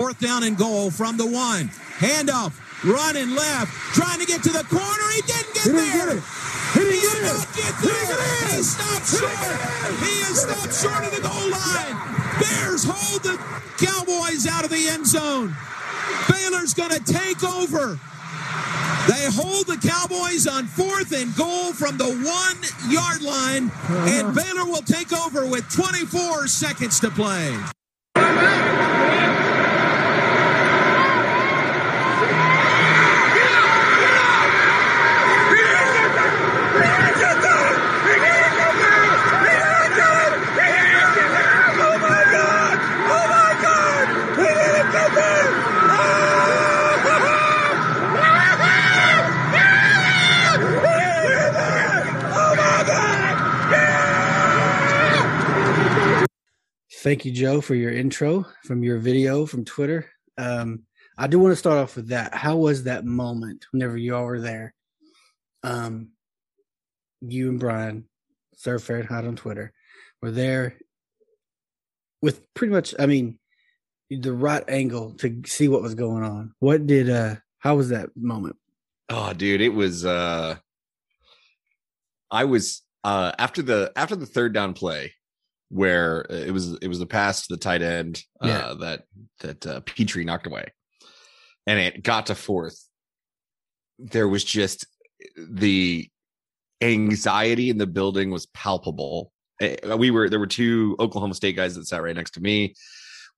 Fourth down and goal from the one. Handoff, running left, trying to get to the corner. He didn't get He there. didn't get it. He didn't He get did it. not get He there. didn't get it. He stopped short. He is stopped short of the goal line. Bears hold the Cowboys out of the end zone. Baylor's going to take over. They hold the Cowboys on fourth and goal from the one yard line, and uh-huh. Baylor will take over with 24 seconds to play. Thank you, Joe, for your intro from your video from Twitter. Um, I do want to start off with that. How was that moment whenever you all were there? Um, you and Brian, Sir Fahrenheit on Twitter, were there with pretty much, I mean, the right angle to see what was going on. What did, uh, how was that moment? Oh, dude, it was. uh I was uh after the after the third down play, where uh, it was it was the pass to the tight end uh, Yeah. that that uh, Pitre knocked away, and it got to fourth. There was just the anxiety in the building was palpable. Eh, We were there were two Oklahoma State guys that sat right next to me.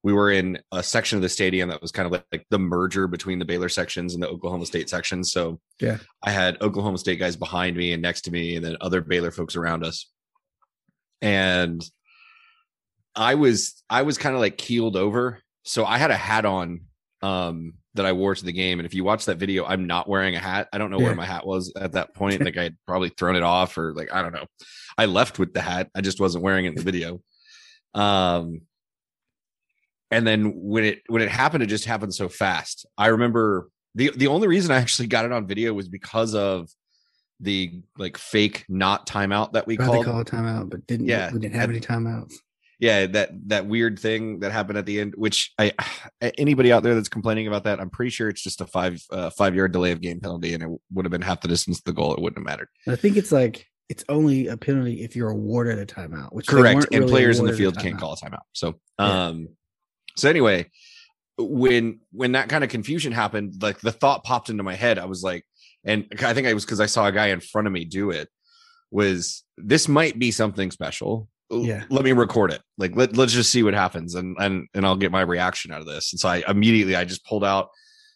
We were in a section of the stadium that was kind of like, like the merger between the Baylor sections and the Oklahoma State sections. So Yeah. I had Oklahoma State guys behind me and next to me, and then other Baylor folks around us. And I was I was kind of like keeled over. So I had a hat on um that I wore to the game. And if you watch that video, I'm not wearing a hat. I don't know Yeah. where my hat was at that point. like I had probably thrown it off or like I don't know. I left with the hat. I just wasn't wearing it in the video. Um and then when it when it happened, it just happened so fast. I remember the the only reason I actually got it on video was because of the like fake not timeout that we called. call a timeout, but didn't, Yeah. we didn't have any timeouts. Yeah, that that weird thing that happened at the end. Which I anybody out there that's complaining about that, I'm pretty sure it's just a five uh, five yard delay of game penalty, and it would have been half the distance to the goal. It wouldn't have mattered. I think it's like, it's only a penalty if you're awarded a timeout, which correct and really players in the field can't call a timeout so Yeah. um so anyway when when that kind of confusion happened like the thought popped into my head i was like and i think i was because i saw a guy in front of me do it was this might be something special Yeah. let me record it like let, let's just see what happens and and and i'll get my reaction out of this and so i immediately i just pulled out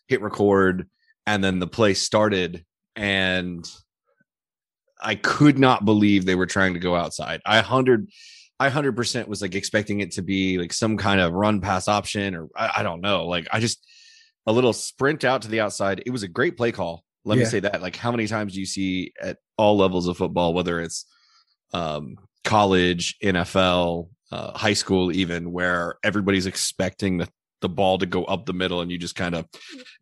hit record and then the play started and I could not believe they were trying to go outside. I hundred, I hundred percent was like expecting it to be like some kind of run pass option, or I, I don't know. Like I just a little sprint out to the outside. It was a great play call. Let me say that. Like how many times do you see at all levels of football, whether it's um college, NFL, uh, high school, even where everybody's expecting the the ball to go up the middle, and you just kind of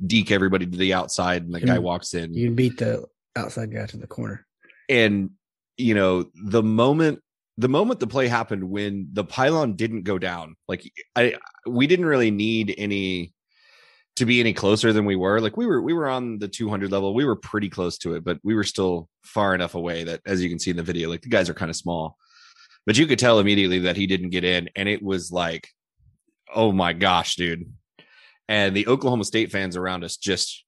deke everybody to the outside, and the guy walks in. You beat the outside guy to the corner. and you know the moment the moment the play happened when the pylon didn't go down like i we didn't really need any to be any closer than we were like we were we were on the 200 level we were pretty close to it but we were still far enough away that as you can see in the video like the guys are kind of small but you could tell immediately that he didn't get in and it was like oh my gosh dude. And the oklahoma state fans around us just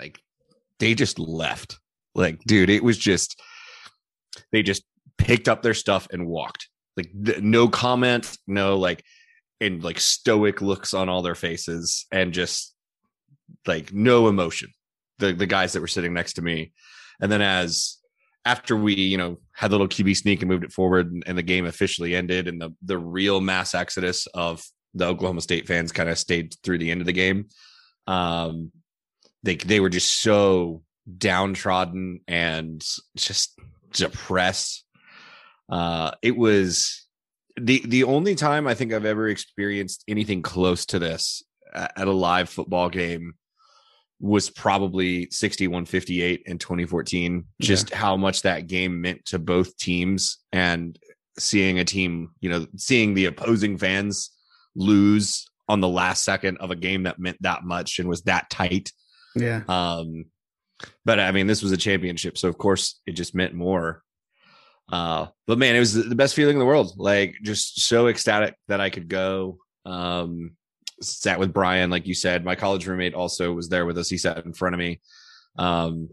like they just left. Like dude it was just they just picked up their stuff and walked. Like th- no comment no like and like stoic looks on all their faces and just like no emotion. The the guys that were sitting next to me. And then as after we you know had the little qb sneak and moved it forward and, and the game officially ended and the the real mass exodus of the oklahoma state fans kind of stayed through the end of the game um they they were just so downtrodden and just depressed. Uh, it was the the only time I think I've ever experienced anything close to this at, at a live football game was probably 6158 in 2014 just how much that game meant to both teams and seeing a team you know seeing the opposing fans lose on the last second of a game that meant that much and was that tight Yeah. um, but I mean, this was a championship, so of course it just meant more. Uh, but man, it was the best feeling in the world. Like just so ecstatic that I could go. Um, sat with Brian, like you said. My college roommate also was there with us. He sat in front of me. Um,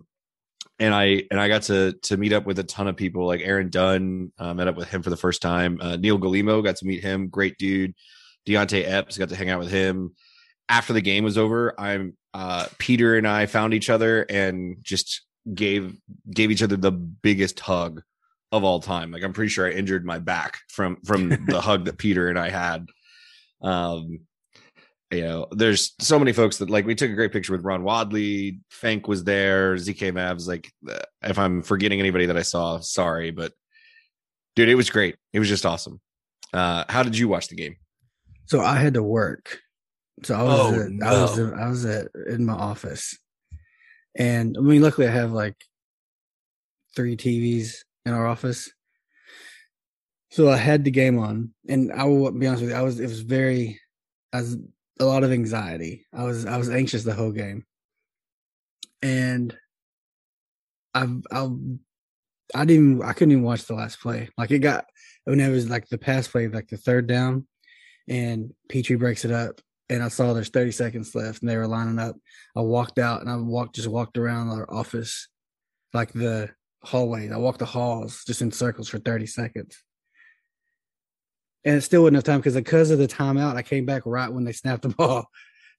and I and I got to to meet up with a ton of people. Like Aaron Dunn, uh, met up with him for the first time. Uh, Neil Galimo got to meet him. Great dude. Deontay Epps got to hang out with him. After the game was over, I'm uh, Peter and I found each other and just gave gave each other the biggest hug of all time. Like I'm pretty sure I injured my back from from the hug that Peter and I had. Um, you know, there's so many folks that like we took a great picture with Ron Wadley. Fank was there. ZK Mavs. Like, uh, if I'm forgetting anybody that I saw, sorry, but dude, it was great. It was just awesome. Uh, how did you watch the game? So I had to work. So I was Oh, at, I was no. I was at in my office, and I mean, luckily I have like three TVs in our office. So I had the game on, and I will be honest with you, I was it was very, I was a lot of anxiety. I was I was anxious the whole game, and I I I didn't I couldn't even watch the last play. Like it got when it was like the pass play, like the third down, and Pitre breaks it up, and I saw there's 30 seconds left, and they were lining up. I walked out, and I walked just walked around our office, like the hallway. I walked the halls just in circles for 30 seconds. And it still wasn't enough time because because of the timeout, I came back right when they snapped the ball.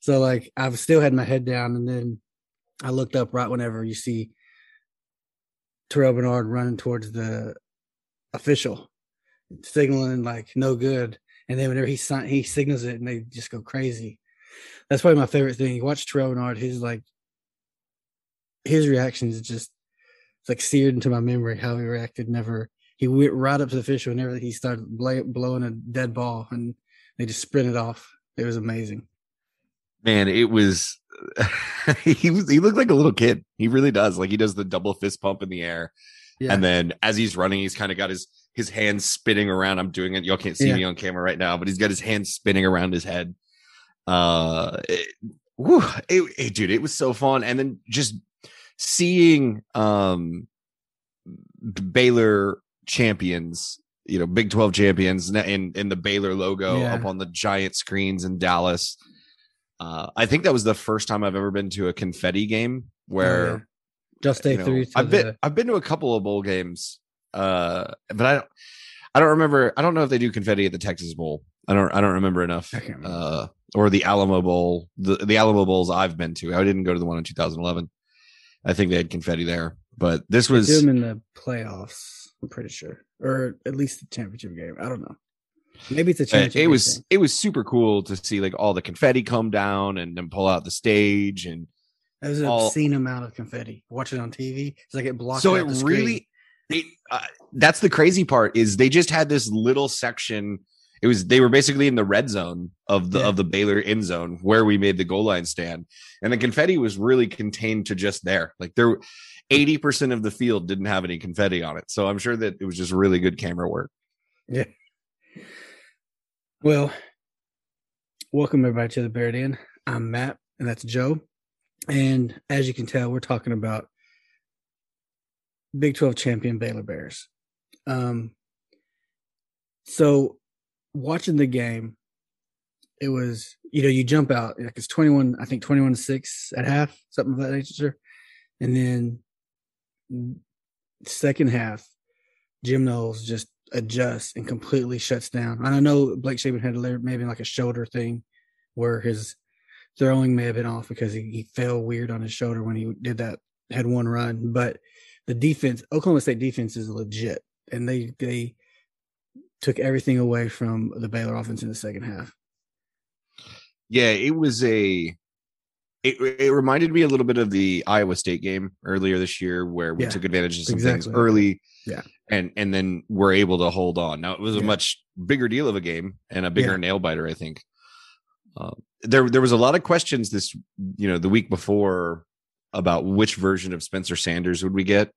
So like I've still had my head down, and then I looked up right whenever you see Terrell Bernard running towards the official, signaling like no good. And then whenever he sign, he signals it, and they just go crazy. That's probably my favorite thing. You watch Terrell Bernard, his like his reactions just like seared into my memory. How he reacted, never he went right up to the official, whenever he started blowing a dead ball, and they just sprinted off. It was amazing. Man, it was he was he looked like a little kid. He really does. Like he does the double fist pump in the air. Yeah. And then as he's running, he's kind of got his his hands spinning around. I'm doing it. Y'all can't see Yeah. me on camera right now, but he's got his hands spinning around his head. Uh, it, whew, it, it- dude, it was so fun. And then just seeing um Baylor champions, you know, Big 12 champions in in the Baylor logo Yeah. up on the giant screens in Dallas. Uh, I think that was the first time I've ever been to a confetti game where Oh, yeah. just you know, through. I've been the- I've been to a couple of bowl games, uh, but I don't I don't remember. I don't know if they do confetti at the Texas Bowl. I don't I don't remember enough. Remember. Uh, or the Alamo Bowl. The the Alamo Bowls I've been to. I didn't go to the one in 2011. I think they had confetti there, but this was in the playoffs. I'm pretty sure, or at least the championship game. I don't know. Maybe it's a uh, championship. it was thing. it was super cool to see like all the confetti come down and then pull out the stage and It was an all- obscene amount of confetti. Watch it on TV. It's like it blocked. so out it the screen. really it, uh, that's the crazy part is they just had this little section. It was they were basically in the red zone of the Yeah. of the Baylor end zone where we made the goal line stand, and the confetti was really contained to just there. Like there, eighty percent of the field didn't have any confetti on it, so I'm sure that it was just really good camera work. Yeah. Well, welcome everybody to the Bear Den. I'm Matt, and that's Joe. And as you can tell, we're talking about Big 12 champion Baylor Bears. Um, so watching the game, it was, you know, you jump out, like it's 21, I think 21 to 6 at half, something of that nature. And then second half, Jim Knowles just adjusts and completely shuts down. And I know Blake Shapen had maybe like a shoulder thing where his throwing may have been off because he, he fell weird on his shoulder when he did that, had one run. But the defense, Oklahoma State defense is legit. And they, they took everything away from the Baylor offense in the second half. Yeah, it was a. It, it reminded me a little bit of the Iowa State game earlier this year, where we Yeah, took advantage of some exactly. things early, Yeah. and and then we're able to hold on. Now it was a Yeah. much bigger deal of a game and a bigger Yeah. nail biter, I think. Uh, there there was a lot of questions this you know the week before about which version of Spencer Sanders would we get,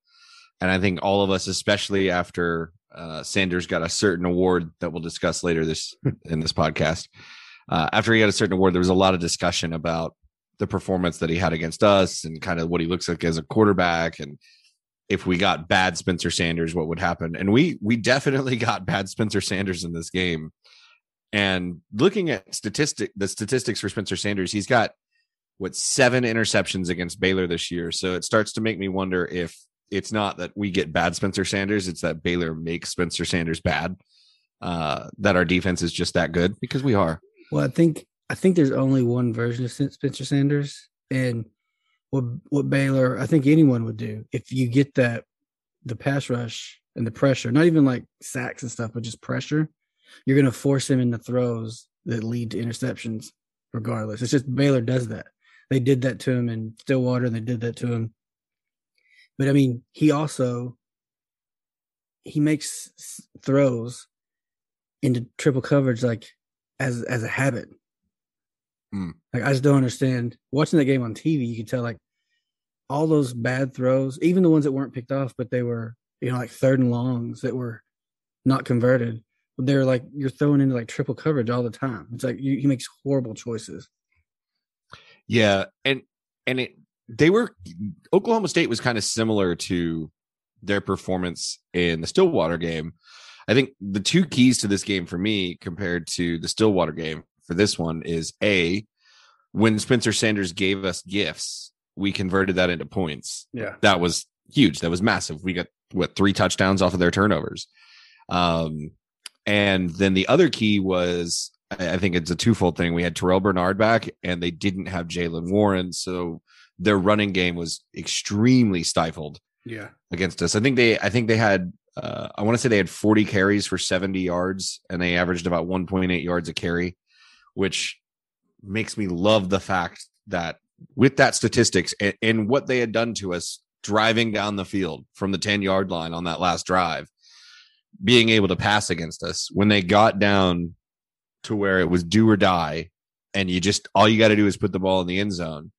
and I think all of us, especially after uh, Sanders got a certain award that we'll discuss later this in this podcast. Uh, after he got a certain award, there was a lot of discussion about the performance that he had against us and kind of what he looks like as a quarterback and if we got bad Spencer Sanders, what would happen? And we we definitely got bad Spencer Sanders in this game. And looking at statistic the statistics for Spencer Sanders, he's got what seven interceptions against Baylor this year. So it starts to make me wonder if it's not that we get bad Spencer Sanders, it's that Baylor makes Spencer Sanders bad. Uh, that our defense is just that good because we are. Well, I think I think there's only one version of Spencer Sanders, and what what Baylor, I think anyone would do if you get that the pass rush and the pressure, not even like sacks and stuff, but just pressure, you're going to force him into throws that lead to interceptions, regardless. It's just Baylor does that. They did that to him in Stillwater, and they did that to him. But I mean, he also he makes throws into triple coverage like as as a habit. Hmm. Like I just don't understand. Watching that game on TV, you could tell like all those bad throws, even the ones that weren't picked off, but they were you know like third and longs that were not converted. They're like you're throwing into like triple coverage all the time. It's like you, he makes horrible choices. Yeah, and and it they were Oklahoma State was kind of similar to their performance in the Stillwater game. I think the two keys to this game for me compared to the Stillwater game for this one is a when Spencer Sanders gave us gifts, we converted that into points. Yeah. That was huge. That was massive. We got what three touchdowns off of their turnovers. Um, and then the other key was I think it's a twofold thing. We had Terrell Bernard back, and they didn't have Jaylen Warren, so their running game was extremely stifled Yeah. against us. I think they, I think they had, uh, I want to say they had 40 carries for 70 yards, and they averaged about 1.8 yards a carry, which makes me love the fact that with that statistics and, and what they had done to us driving down the field from the 10 yard line on that last drive, being able to pass against us when they got down to where it was do or die, and you just all you got to do is put the ball in the end zone.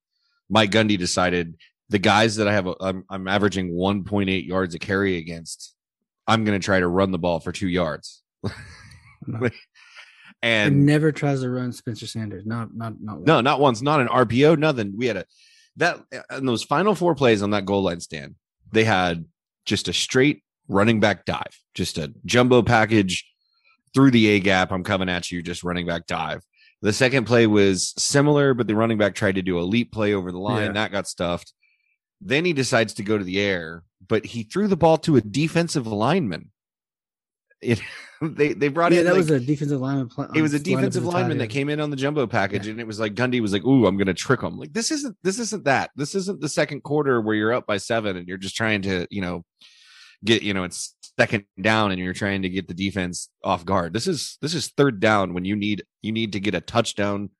Mike Gundy decided the guys that I have, I'm, I'm averaging 1.8 yards a carry against. I'm going to try to run the ball for two yards. And And never tries to run Spencer Sanders. Not not not no, not once, not an RPO, nothing. We had a that in those final four plays on that goal line stand, they had just a straight running back dive, just a jumbo package through the A gap. I'm coming at you, just running back dive. The second play was similar, but the running back tried to do a leap play over the line. Yeah. That got stuffed. Then he decides to go to the air, but he threw the ball to a defensive lineman. It they they brought Yeah, in that like- was a defensive lineman. Pl- it was a um, as defensive lineman that came in on the jumbo package, Yeah. and it was like Gundy was like, "Ooh, I'm going to trick him." Like this isn't this isn't that. This isn't the second quarter where you're up by seven and you're just trying to you know get you know it's second down and you're trying to get the defense off guard. This is this is third down when you need you need to get a touchdown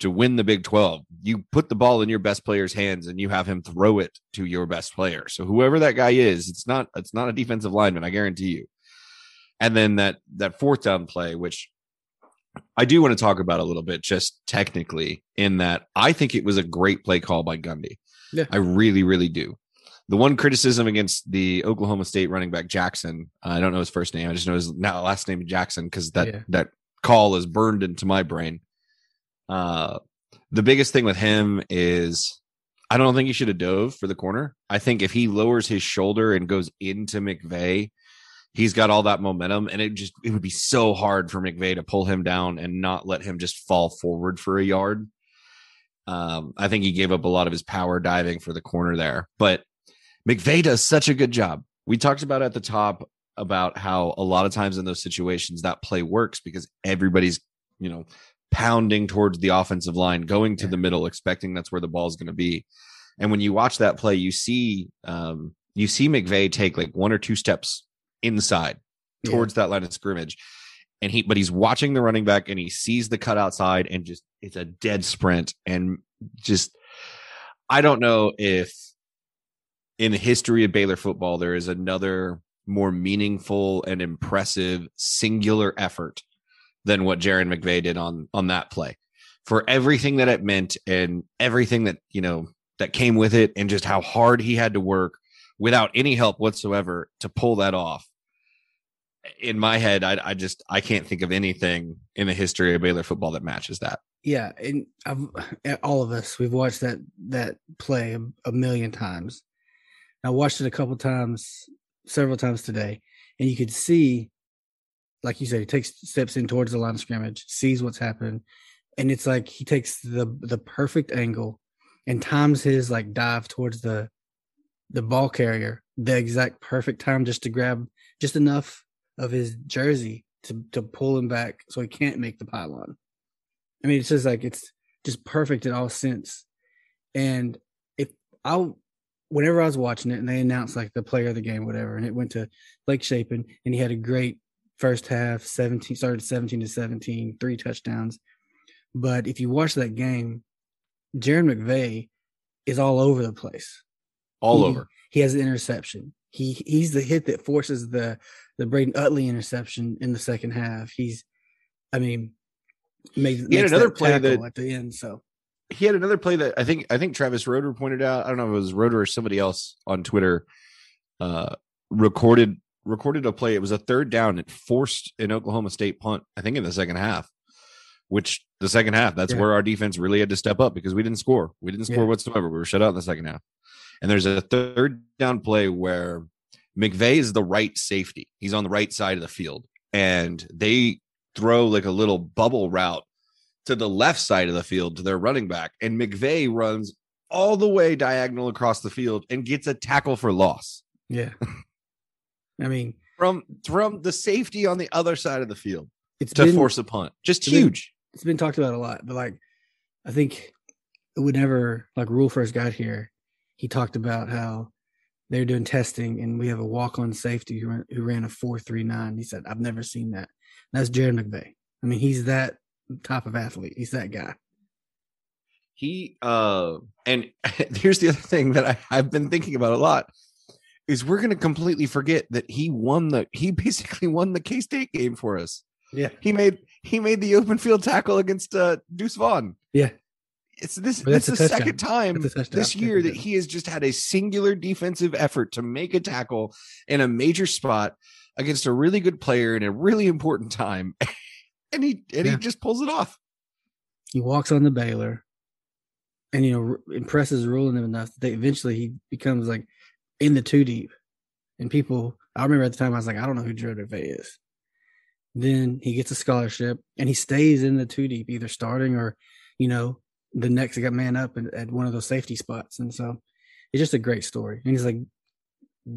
to win the Big 12. You put the ball in your best player's hands and you have him throw it to your best player. So whoever that guy is, it's not it's not a defensive lineman, I guarantee you. And then that that fourth down play, which I do want to talk about a little bit, just technically, in that I think it was a great play call by Gundy. Yeah. I really, really do. The one criticism against the Oklahoma State running back Jackson, I don't know his first name. I just know his now last name Jackson because that Yeah. that call is burned into my brain. Uh, the biggest thing with him is I don't think he should have dove for the corner. I think if he lowers his shoulder and goes into McVea, he's got all that momentum, and it just it would be so hard for McVea to pull him down and not let him just fall forward for a yard. Um, I think he gave up a lot of his power diving for the corner there, but McVea does such a good job. We talked about at the top about how a lot of times in those situations that play works because everybody's, you know, pounding towards the offensive line, going to the middle, expecting that's where the ball's going to be. And when you watch that play, you see, um, you see McVea take like one or two steps inside Yeah. towards that line of scrimmage. And he, but he's watching the running back and he sees the cut outside and just, it's a dead sprint. And just, I don't know if in the history of Baylor football, there is another more meaningful and impressive singular effort than what Jairon McVea did on, on that play for everything that it meant and everything that, you know, that came with it and just how hard he had to work without any help whatsoever to pull that off in my head, I, I just I can't think of anything in the history of Baylor football that matches that. Yeah, and I've, eh, all of us we've watched that that play a, million times. I watched it a couple times, several times today, and you could see, like you said, he takes steps in towards the line of scrimmage, sees what's happening, and it's like he takes the the perfect angle and times his like dive towards the the ball carrier the exact perfect time just to grab just enough of his jersey to to pull him back so he can't make the pylon. I mean, it's just like it's just perfect in all sense. And if I, whenever I was watching it, and they announced like the player of the game, whatever, and it went to Blake Shapen, and he had a great first half, seventeen started seventeen to 17, three touchdowns. But if you watch that game, Jairon McVea is all over the place. All He- over. He has an interception. He he's the hit that forces the the Braden Utley interception in the second half. He's, I mean, made, had another that play that- at the end. So He had another play that I think I think Travis Roder pointed out. I don't know if it was Roder or somebody else on Twitter. Uh, recorded recorded a play. It was a third down. It forced an Oklahoma State punt. I think in the second half. Which the second half, that's Yeah. where our defense really had to step up because we didn't score. We didn't score Yeah. whatsoever. We were shut out in the second half. And there's a third down play where McVea is the right safety. He's on the right side of the field. And they throw like a little bubble route to the left side of the field to their running back. And McVea runs all the way diagonal across the field and gets a tackle for loss yeah, I mean, from from the safety on the other side of the field it's to been force a punt. Just it's been- huge. it's been talked about a lot, but like I think whenever like Rhule first got here, he talked about how they're doing testing and we have a walk on safety who ran, who ran a four three nine. He said, I've never seen that. That's Jared McVea. I mean, he's that type of athlete. He's that guy. He uh and here's the other thing that I, I've been thinking about a lot is we're gonna completely forget that he won the he basically won the K State game for us. Yeah. He made he made the open field tackle against uh Deuce Vaughn. Yeah. It's this this is the second time That's a touchdown. this year that he has just had a singular defensive effort to make a tackle in a major spot against a really good player in a really important time. and he and Yeah. he just pulls it off. he walks on the Baylor and you know impresses ruling him enough that eventually he becomes like in the two deep and people I remember at the time I was like I don't know who Jared McVea is then he gets a scholarship and he stays in the two deep either starting or you know the next got man up at, at one of those safety spots and so it's just a great story and he's like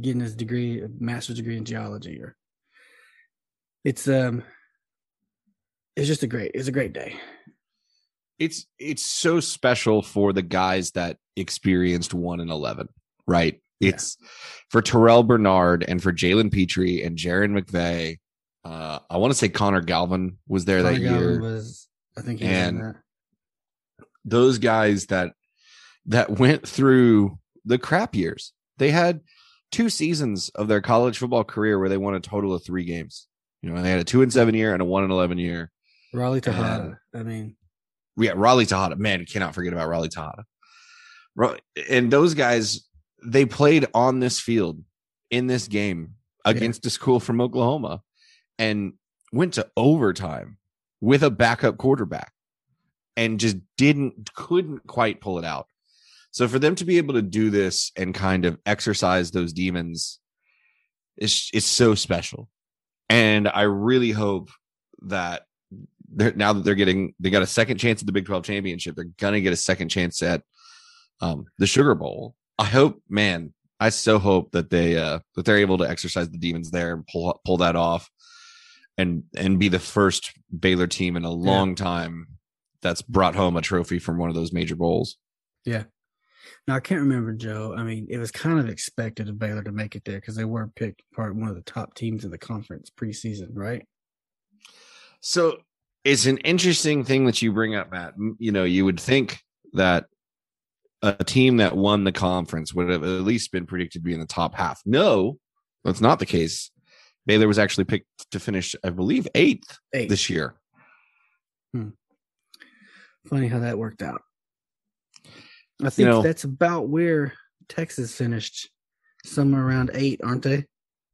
getting his degree a master's degree in geology or it's um it's just a great it's a great day it's it's so special for the guys that experienced one and eleven, right? Yeah. It's for Terrell Bernard and for Jalen Pitre and Jairon McVea. Uh, I want to say Connor Galvin was there that Galvin year, was I think he was in And- that. Those guys that that went through the crap years. They had two seasons of their college football career where they won a total of three games. You know, they had a two and seven year and a one and eleven year. Raleigh Texada. I mean, Yeah, Raleigh Texada. Man, cannot forget about Raleigh Texada. And those guys, they played on this field in this game against a school from Oklahoma and went to overtime with a backup quarterback and just didn't, couldn't quite pull it out. So for them to be able to do this and kind of exercise those demons is it's so special. And I really hope that they're now that they're getting they got a second chance at the Big 12 championship, they're gonna get a second chance at um the Sugar Bowl. I hope, man, I so hope that they uh that they're able to exercise the demons there and pull pull that off and and be the first Baylor team in a long time that's brought home a trophy from one of those major bowls. yeah. Now I can't remember Joe. I mean, it was kind of expected of Baylor to make it there because they were picked part one of the top teams in the conference preseason, right? So it's an interesting thing that you bring up, Matt. You know, you would think that a team that won the conference would have at least been predicted to be in the top half. No, that's not the case. Baylor was actually picked to finish, I believe, eighth Eight. this year. Hmm. Funny how that worked out. I think know- that's about where Texas finished, somewhere around eight, aren't they?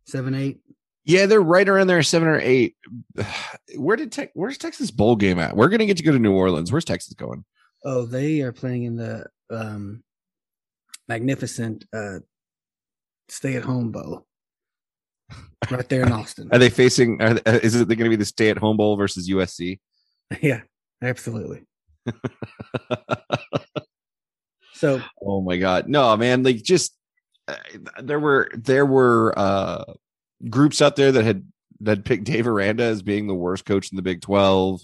Seven, eight. Yeah, they're right around there, seven or eight. Where did Tex? Where's Texas bowl game at? We're gonna get to go to New Orleans. Where's Texas going? Oh, they are playing in the um, magnificent uh, stay-at-home bowl, right there in Austin. Are they facing? Are, is it going to be the stay-at-home bowl versus USC? yeah, absolutely. So Oh my god. No, man, like just uh, there were there were uh groups out there that had that picked Dave Aranda as being the worst coach in the Big 12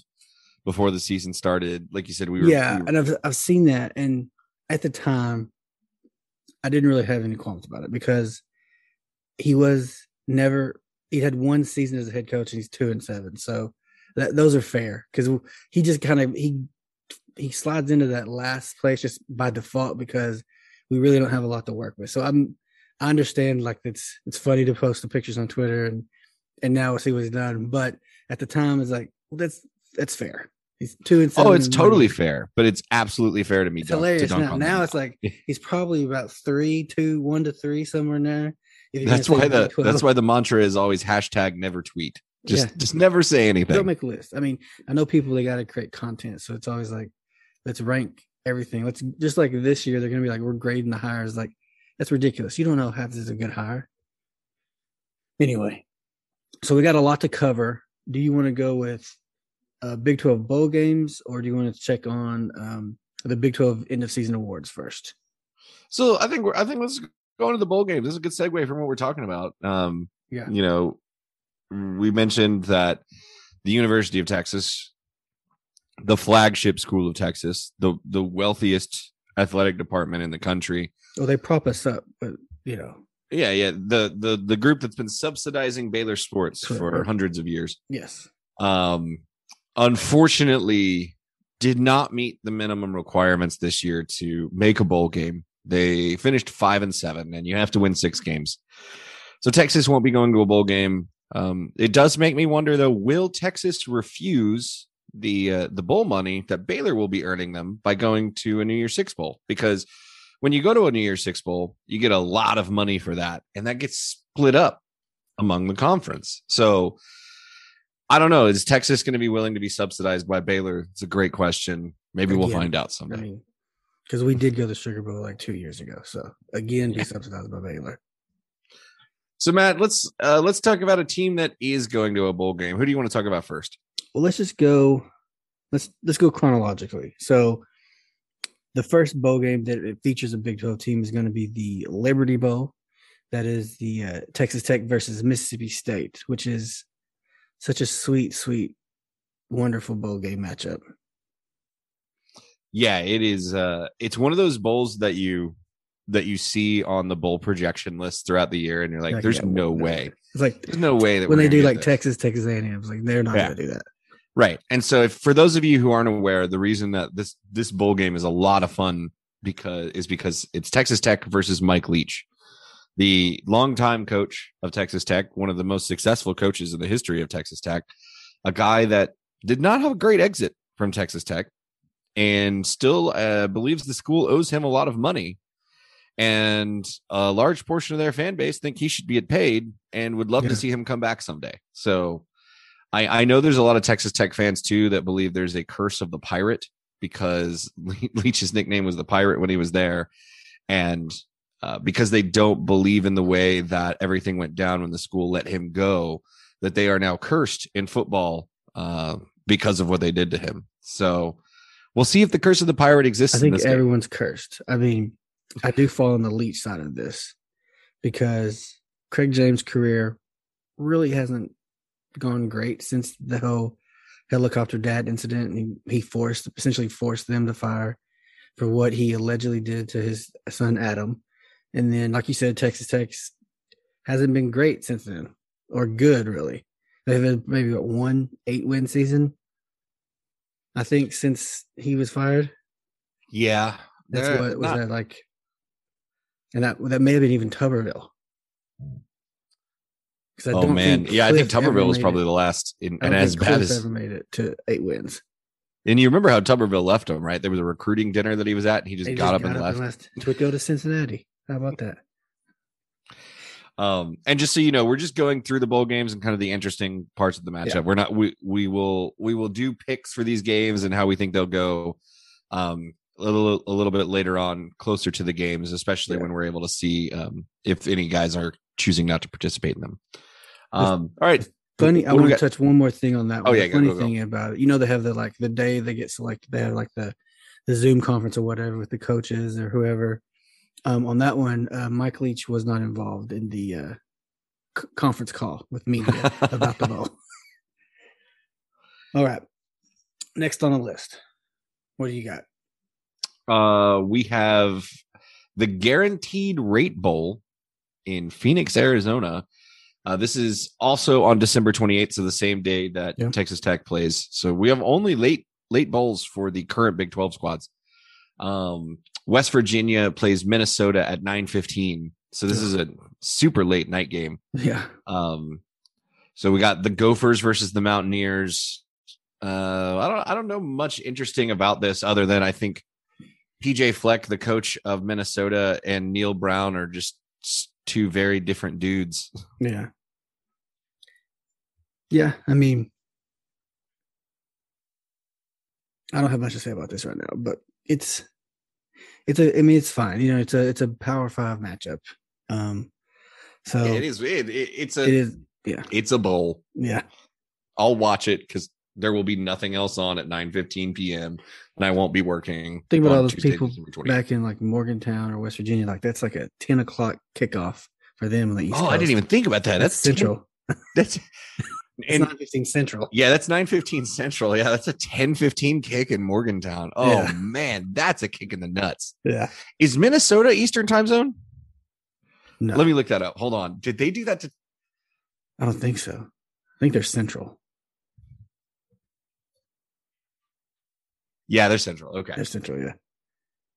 before the season started. Like you said, we were yeah, we were- and I've I've seen that, and at the time, I didn't really have any qualms about it because he was never. He had one season as a head coach, and he's two and seven. So that those are fair because he just kind of he he slides into that last place just by default because we really don't have a lot to work with. So I'm I understand like it's it's funny to post the pictures on Twitter and and now we'll see what he's done, but at the time it's like well, that's that's fair. He's two and oh, seven. Oh, it's totally one- fair, but it's absolutely fair to me. it's dunk- to hilarious dunk now. Now it's like he's probably about three, two, one to three somewhere in there. That's why the 12. that's why the mantra is always hashtag never tweet. Just Yeah. just never say anything. don't make a list. I mean, I know people they got to create content, so it's always like let's rank everything. Let's just like this year they're gonna be like we're grading the hires. Like that's ridiculous. You don't know half this is a good hire. Anyway, so we got a lot to cover. Do you want to go with uh, Big Twelve bowl games, or do you want to check on um, the Big Twelve end of season awards first? So I think we're I think let's go into the bowl game. This is a good segue from what we're talking about. Um, Yeah. you know, we mentioned that the University of Texas, the flagship school of Texas, the the wealthiest athletic department in the country. Well, they prop us up, but you know, Yeah, yeah. The the the group that's been subsidizing Baylor sports for hundreds of years. yes, Um, unfortunately, did not meet the minimum requirements this year to make a bowl game. They finished five and seven, and you have to win six games. So Texas won't be going to a bowl game. Um, it does make me wonder, though, will Texas refuse the uh, the bowl money that Baylor will be earning them by going to a New Year's Six bowl? Because when you go to a New Year's Six bowl, you get a lot of money for that, and that gets split up among the conference. So I don't know. Is Texas going to be willing to be subsidized by Baylor? It's a great question. Maybe we'll find out I someday. mean, because we did go to Sugar Bowl like two years ago. So again, be subsidized by Baylor. So Matt, let's uh, let's talk about a team that is going to a bowl game. Who do you want to talk about first? Well, let's just go. Let's let's go chronologically. So the first bowl game that features a Big 12 team is going to be the Liberty Bowl. That is the uh, Texas Tech versus Mississippi State, which is such a sweet, sweet, wonderful bowl game matchup. Yeah, it is. Uh, it's one of those bowls that you that you see on the bowl projection list throughout the year, and you're like, Like, "There's yeah, no way. It's like There's no way that when they do like this." Texas, Texas A&M. It's like they're not Yeah. going to do that. Right. And so if for those of you who aren't aware, the reason that this this bowl game is a lot of fun because is because it's Texas Tech versus Mike Leach, the longtime coach of Texas Tech, one of the most successful coaches in the history of Texas Tech, a guy that did not have a great exit from Texas Tech and still uh, believes the school owes him a lot of money. And a large portion of their fan base think he should be paid and would love Yeah. to see him come back someday. So I, I know there's a lot of Texas Tech fans too that believe there's a curse of the pirate because Leach's nickname was the pirate when he was there. And uh, because they don't believe in the way that everything went down when the school let him go, that they are now cursed in football uh, because of what they did to him. So we'll see if the curse of the pirate exists. I in think this game. everyone's cursed. I mean, I do fall on the Leach side of this because Craig James' career really hasn't gone great since the whole helicopter dad incident. He, he forced, essentially forced them to fire for what he allegedly did to his son Adam. And then, like you said, Texas Tech hasn't been great since then, or good really. They've had maybe what, one eight win season. I think since he was fired. yeah, That's what was not- that like? And that that may have been even Tuberville. I Oh man, yeah, I think Tuberville was probably it. the last, in, and as bad Cliff as ever made it to eight wins. And you remember how Tuberville left him, right? There was a recruiting dinner that he was at, and he just got just up and left. to go to Cincinnati. How about that? Um, and just so you know, we're just going through the bowl games and kind of the interesting parts of the matchup. Yeah. We're not we we will we will do picks for these games and how we think they'll go. Um, a little a little bit later on, closer to the games, especially Yeah. when we're able to see um if any guys are choosing not to participate in them. Um, all right, Funny, I What do we want to touch one more thing on that. Oh, one. yeah, The go, funny go, go. thing about it, you know, they have the like the day they get selected. They have like the the Zoom conference or whatever with the coaches or whoever. Um, on that one, uh, Mike Leach was not involved in the uh, c- conference call with media about the bowl. All right, next on the list, what do you got? uh, we have the Guaranteed Rate Bowl in Phoenix, Arizona. Uh, this is also on December 28th, so the same day that Yeah. Texas Tech plays. So we have only late late bowls for the current Big 12 squads. Um, West Virginia plays Minnesota at 9:15. So this Ugh. is a super late night game. Yeah, Um, so we got the Gophers versus the Mountaineers. Uh, I don't, I don't know much interesting about this other than I think PJ Fleck, the coach of Minnesota, and Neal Brown are just two very different dudes. yeah, yeah. I mean, I don't have much to say about this right now, but it's it's a. I mean, it's fine. You know, it's a it's a Power Five matchup. Um, so it is, it, it- it's a, It is. Yeah, it's a bowl. yeah. I'll watch it because there will be nothing else on at 9:15 p.m. and I won't be working. Think about all those Tuesday, people back in like Morgantown or West Virginia. Like that's like a ten o'clock kickoff for them the East Oh, I didn't even think about that. That's, That's, 10 central. That's It's and nine fifteen central. Yeah, that's 915 Central. Yeah, that's a 1015 kick in Morgantown. Oh Yeah. man, that's a kick in the nuts. Yeah. Is Minnesota Eastern time zone? No, Let me look that up. Hold on. Did they do that to I don't think so. I think they're central. Yeah, they're Central. Okay. They're central. Yeah.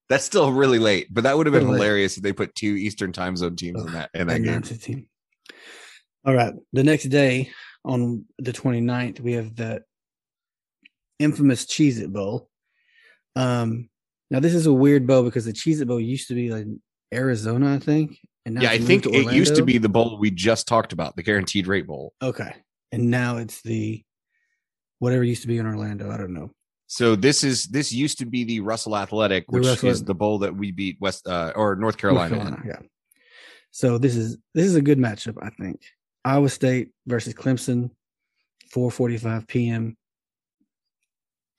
That's still really late, but that would have been Really late. hilarious if they put two Eastern time zone teams in that in that At game. 9:15. All right. The next day on the 29th, we have the infamous Cheez It Bowl. Um, now this is a weird bowl because the Cheez It Bowl used to be like Arizona, I think. And now Yeah, I think it used to be the bowl we just talked about, the guaranteed rate bowl. okay. And now it's the whatever used to be in Orlando. I don't know. So this is this used to be the Russell Athletic, The which Russell- is the bowl that we beat West uh, or North North Carolina. in. yeah. So this is this is a good matchup, I think. Iowa State versus Clemson, 4:45 p.m.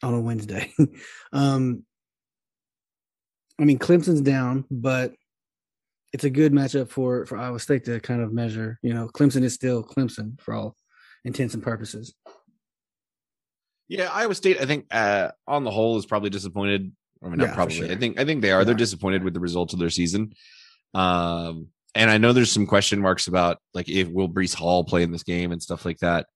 on a Wednesday. um, I mean Clemson's down, but it's a good matchup for for Iowa State to kind of measure. You know, Clemson is still Clemson for all intents and purposes. Yeah, Iowa State, I think, uh, on the whole, is probably disappointed. I mean, Yeah, not for probably. sure. I think I think they are. They're disappointed with the results of their season. Um, and I know there's some question marks about like if will Breece Hall play in this game and stuff like that.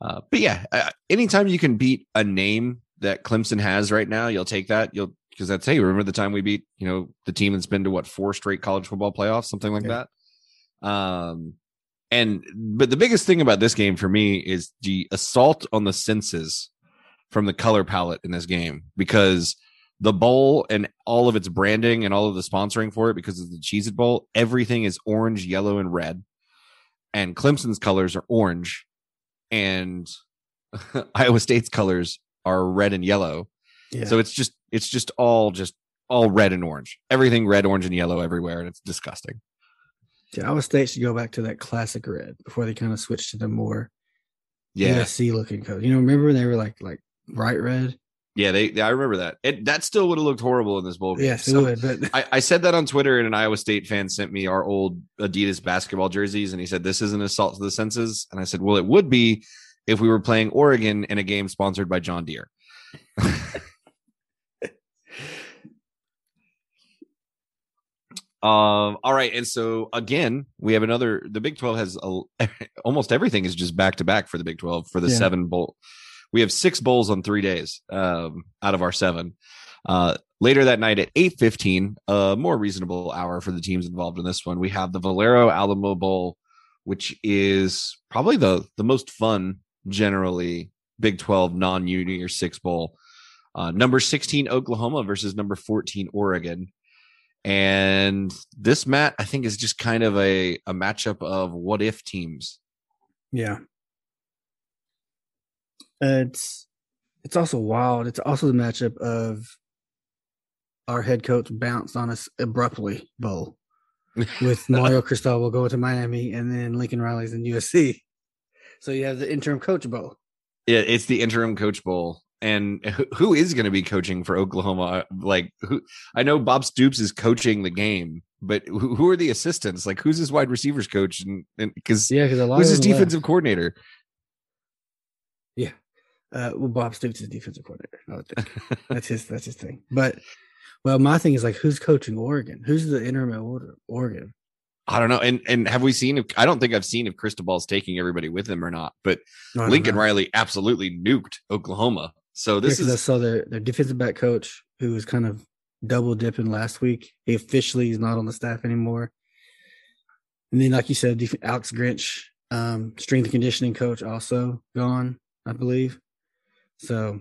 Uh, but yeah, uh, anytime you can beat a name that Clemson has right now, you'll take that. You'll because that's hey, remember the time we beat you know the team that's been to what four straight college football playoffs, something like Yeah. that. Um, and but the biggest thing about this game for me is the assault on the senses from the color palette in this game because the bowl and all of its branding and all of the sponsoring for it because of the Cheez It Bowl, everything is orange, yellow, and red. And Clemson's colors are orange, and Iowa State's colors are red and yellow. Yeah. So it's just it's just all just all red and orange. Everything red, orange, and yellow everywhere, and it's disgusting. Yeah, Iowa State should go back to that classic red before they kind of switched to the more Yeah, USC looking color. You know, remember when they were like like bright red? yeah. They, they I remember that. It that still would have looked horrible in this bowl game. Yes, it So- would. But I, I said that on Twitter, and an Iowa State fan sent me our old Adidas basketball jerseys, and he said this is an assault to the senses. And I said, well, it would be if we were playing Oregon in a game sponsored by John Deere. um. All right, and so again, we have another. The Big Twelve has a, almost everything is just back to back for the Big Twelve for the Yeah. seven bowl. We have six bowls on three days um, out of our seven. Uh, later that night at 8.15 a more reasonable hour for the teams involved in this one we have the valero alamo bowl which is probably the the most fun generally big 12 non-uni or six bowl. Uh, number 16 oklahoma versus number 14 oregon. And this matt i think is just kind of a, a matchup of what if teams. Yeah, Uh, it's it's also wild. It's also the matchup of our head coach bounced on us abruptly bowl with Mario Cristobal going to Miami and then Lincoln Riley's in USC. So you have the interim coach bowl. Yeah, it's the interim coach bowl. And who- is going to be coaching for Oklahoma? Like, who? I know Bob Stoops is coaching the game, but who, who are the assistants? Like, who's his wide receivers coach? And because Yeah, because a lot who's of his them left. defensive coordinator? Yeah. Uh, well, Bob Stoops is defensive coordinator. I would think that's his. That's his thing. But well, my thing is like, who's coaching Oregon? Who's the interim at Oregon? I don't know. And and have we seen? If I don't think I've seen if Cristobal's taking everybody with him or not. But I don't Lincoln know. Riley absolutely nuked Oklahoma. So Yeah, this I is saw their their defensive back coach who was kind of double dipping last week. He officially is not on the staff anymore. And then, like you said, Alex Grinch, um, strength and conditioning coach, also gone, I believe. So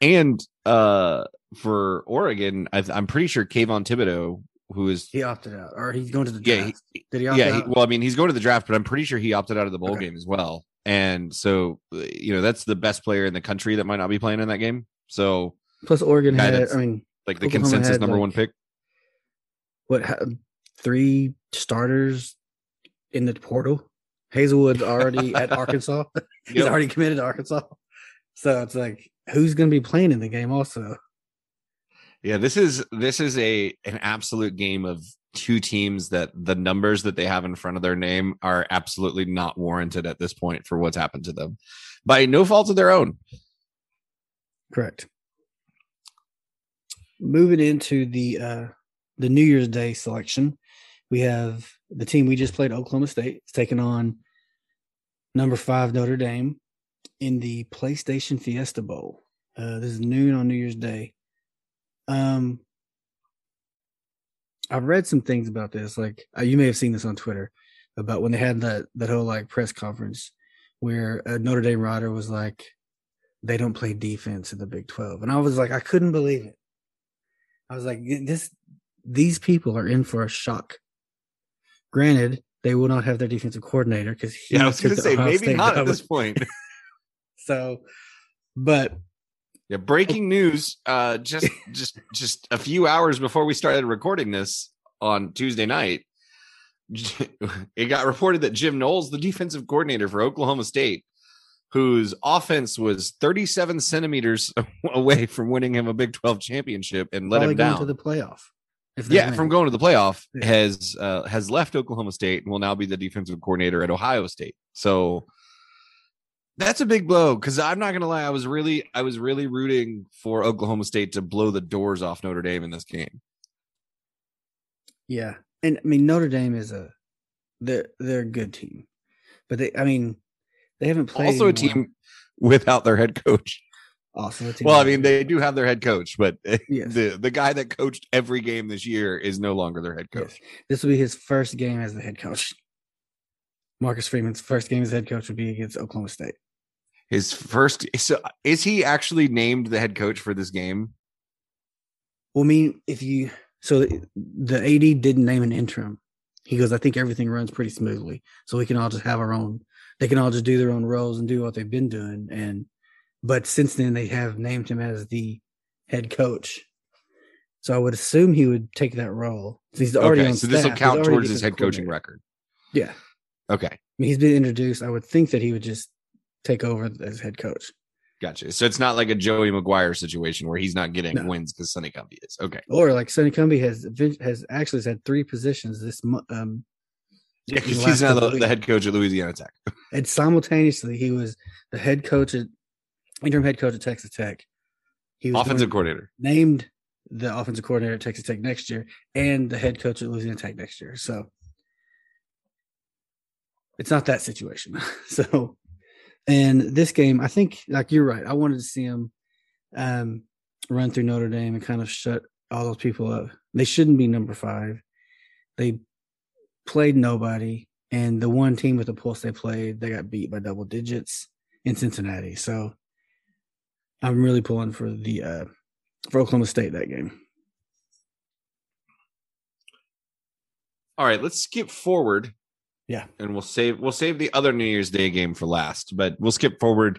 and uh for Oregon, I, I'm pretty sure Kayvon Thibodeaux, who is he opted out, or he's going to the yeah, he, Did he opt yeah. He, well, I mean, he's going to the draft, but I'm pretty sure he opted out of the bowl Okay. game as well. And so, uh, you know, that's the best player in the country that might not be playing in that game. So, Plus, Oregon had. I mean, like the Oklahoma consensus had, number like, one pick. what three starters in the portal. Hazelwood's already at Arkansas. He's Yep. already committed to Arkansas. So it's like, who's going to be playing in the game? Also, Yeah, this is this is a an absolute game of two teams that the numbers that they have in front of their name are absolutely not warranted at this point for what's happened to them by no fault of their own. correct. Moving into the uh the New Year's Day selection, we have the team we just played, Oklahoma State, is taking on number five Notre Dame in the PlayStation Fiesta Bowl. Uh, this is noon on New Year's Day. Um, I've read some things about this. Like uh, you may have seen this on Twitter about when they had that that whole like press conference where a Notre Dame writer was like, "They don't play defense in the Big 12. and I was like, I couldn't believe it. I was like, this these people are in for a shock. Granted, they will not have their defensive coordinator because Yeah, I was going to say maybe not at this point. So, but Yeah, breaking news. Uh, just just just a few hours before we started recording this on Tuesday night, it got reported that Jim Knowles, the defensive coordinator for Oklahoma State, whose offense was 37 centimeters away from winning him a Big 12 championship and let probably him down. to the playoff. if yeah, from going to the playoff Yeah. has uh, has left Oklahoma State and will now be the defensive coordinator at Ohio State. So that's a big blow because I'm not gonna lie, I was really I was really rooting for Oklahoma State to blow the doors off Notre Dame in this game. Yeah, and I mean Notre Dame is a they're they're a good team, but they I mean They haven't played also a team without their head coach. Also, a team Well, I mean, they do have their head coach, but Yes. the the guy that coached every game this year is no longer their head coach. Yes. This will be his first game as the head coach. Marcus Freeman's first game as head coach would be against Oklahoma State. His first. So is he actually named the head coach for this game? Well, I mean, if you so the, the AD didn't name an interim. He goes, I think everything runs pretty smoothly, so we can all just have our own. They can all just do their own roles and do what they've been doing. And but since then, they have named him as the head coach. So I would assume he would take that role. So he's already Okay, on so this will count towards his head coaching record. Yeah, I Okay, mean, he's been introduced. I would think that he would just take over as head coach. gotcha. So it's not like a Joey McGuire situation where he's not getting No. wins because Sonny Cumbie is. Okay, Or like Sonny Cumbie has has actually had three positions this month. Um, yeah, because he's now the, the head coach at Louisiana Tech. and simultaneously he was the head coach at interim head coach at Texas Tech. He was Offensive coordinator. named the offensive coordinator at Texas Tech next year and the head coach at Louisiana Tech next year. So it's not that situation. so and this game, I think like you're right. I wanted to see him um run through Notre Dame and kind of shut all those people up. They shouldn't be number five. They played nobody. And the one team with the pulse they played, they got beat by double digits in Cincinnati. So I'm really pulling for the uh for Oklahoma State that game. All right, let's skip forward. Yeah. And we'll save we'll save the other New Year's Day game for last, but we'll skip forward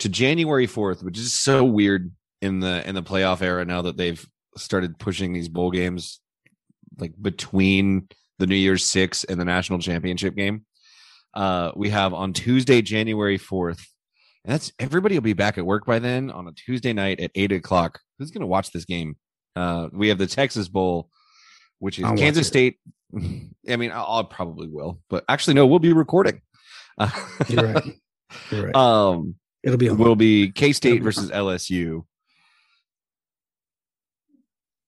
to January 4th, which is so weird in the in the playoff era now that they've started pushing these bowl games like between the New Year's 6 and the national championship game. Uh we have on Tuesday, January 4th. And that's everybody will be back at work by then on a Tuesday night at eight o'clock. Who's gonna watch this game? Uh we have the Texas Bowl, which is I'll Kansas. State. I mean, I I probably will, but actually, no, we'll be recording. You're right. You're right. um, It'll be will be K State versus LSU.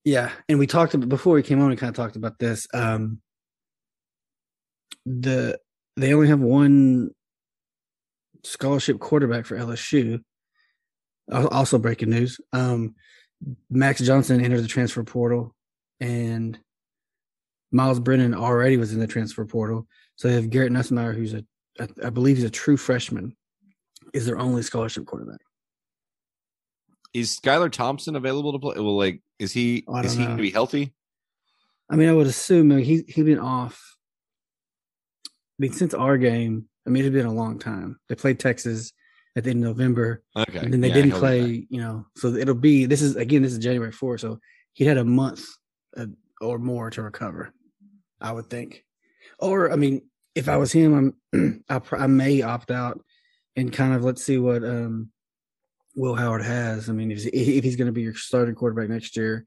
Yeah, and we talked about before we came on. We kind of talked about this. Um, the they only have one scholarship quarterback for LSU. Also, breaking news: um, Max Johnson entered the transfer portal, and Myles Brennan already was in the transfer portal. So they have Garrett Nussmeier, who's a, I I believe he's a true freshman, is their only scholarship quarterback. Is Skylar Thompson available to play? Well, like, is he I is he going to be healthy? I mean, I would assume I mean, he he'd been off. I mean, since our game, I mean, it's been a long time. They played Texas at the end of November, Okay, and then they yeah, didn't he'll be back. play. You know, so it'll be this is again this is January 4th. so he had a month uh, or more to recover. I would think, or I mean, if I was him, I'm I, I may opt out and kind of let's see what um Will Howard has. I mean, if, if he's going to be your starting quarterback next year,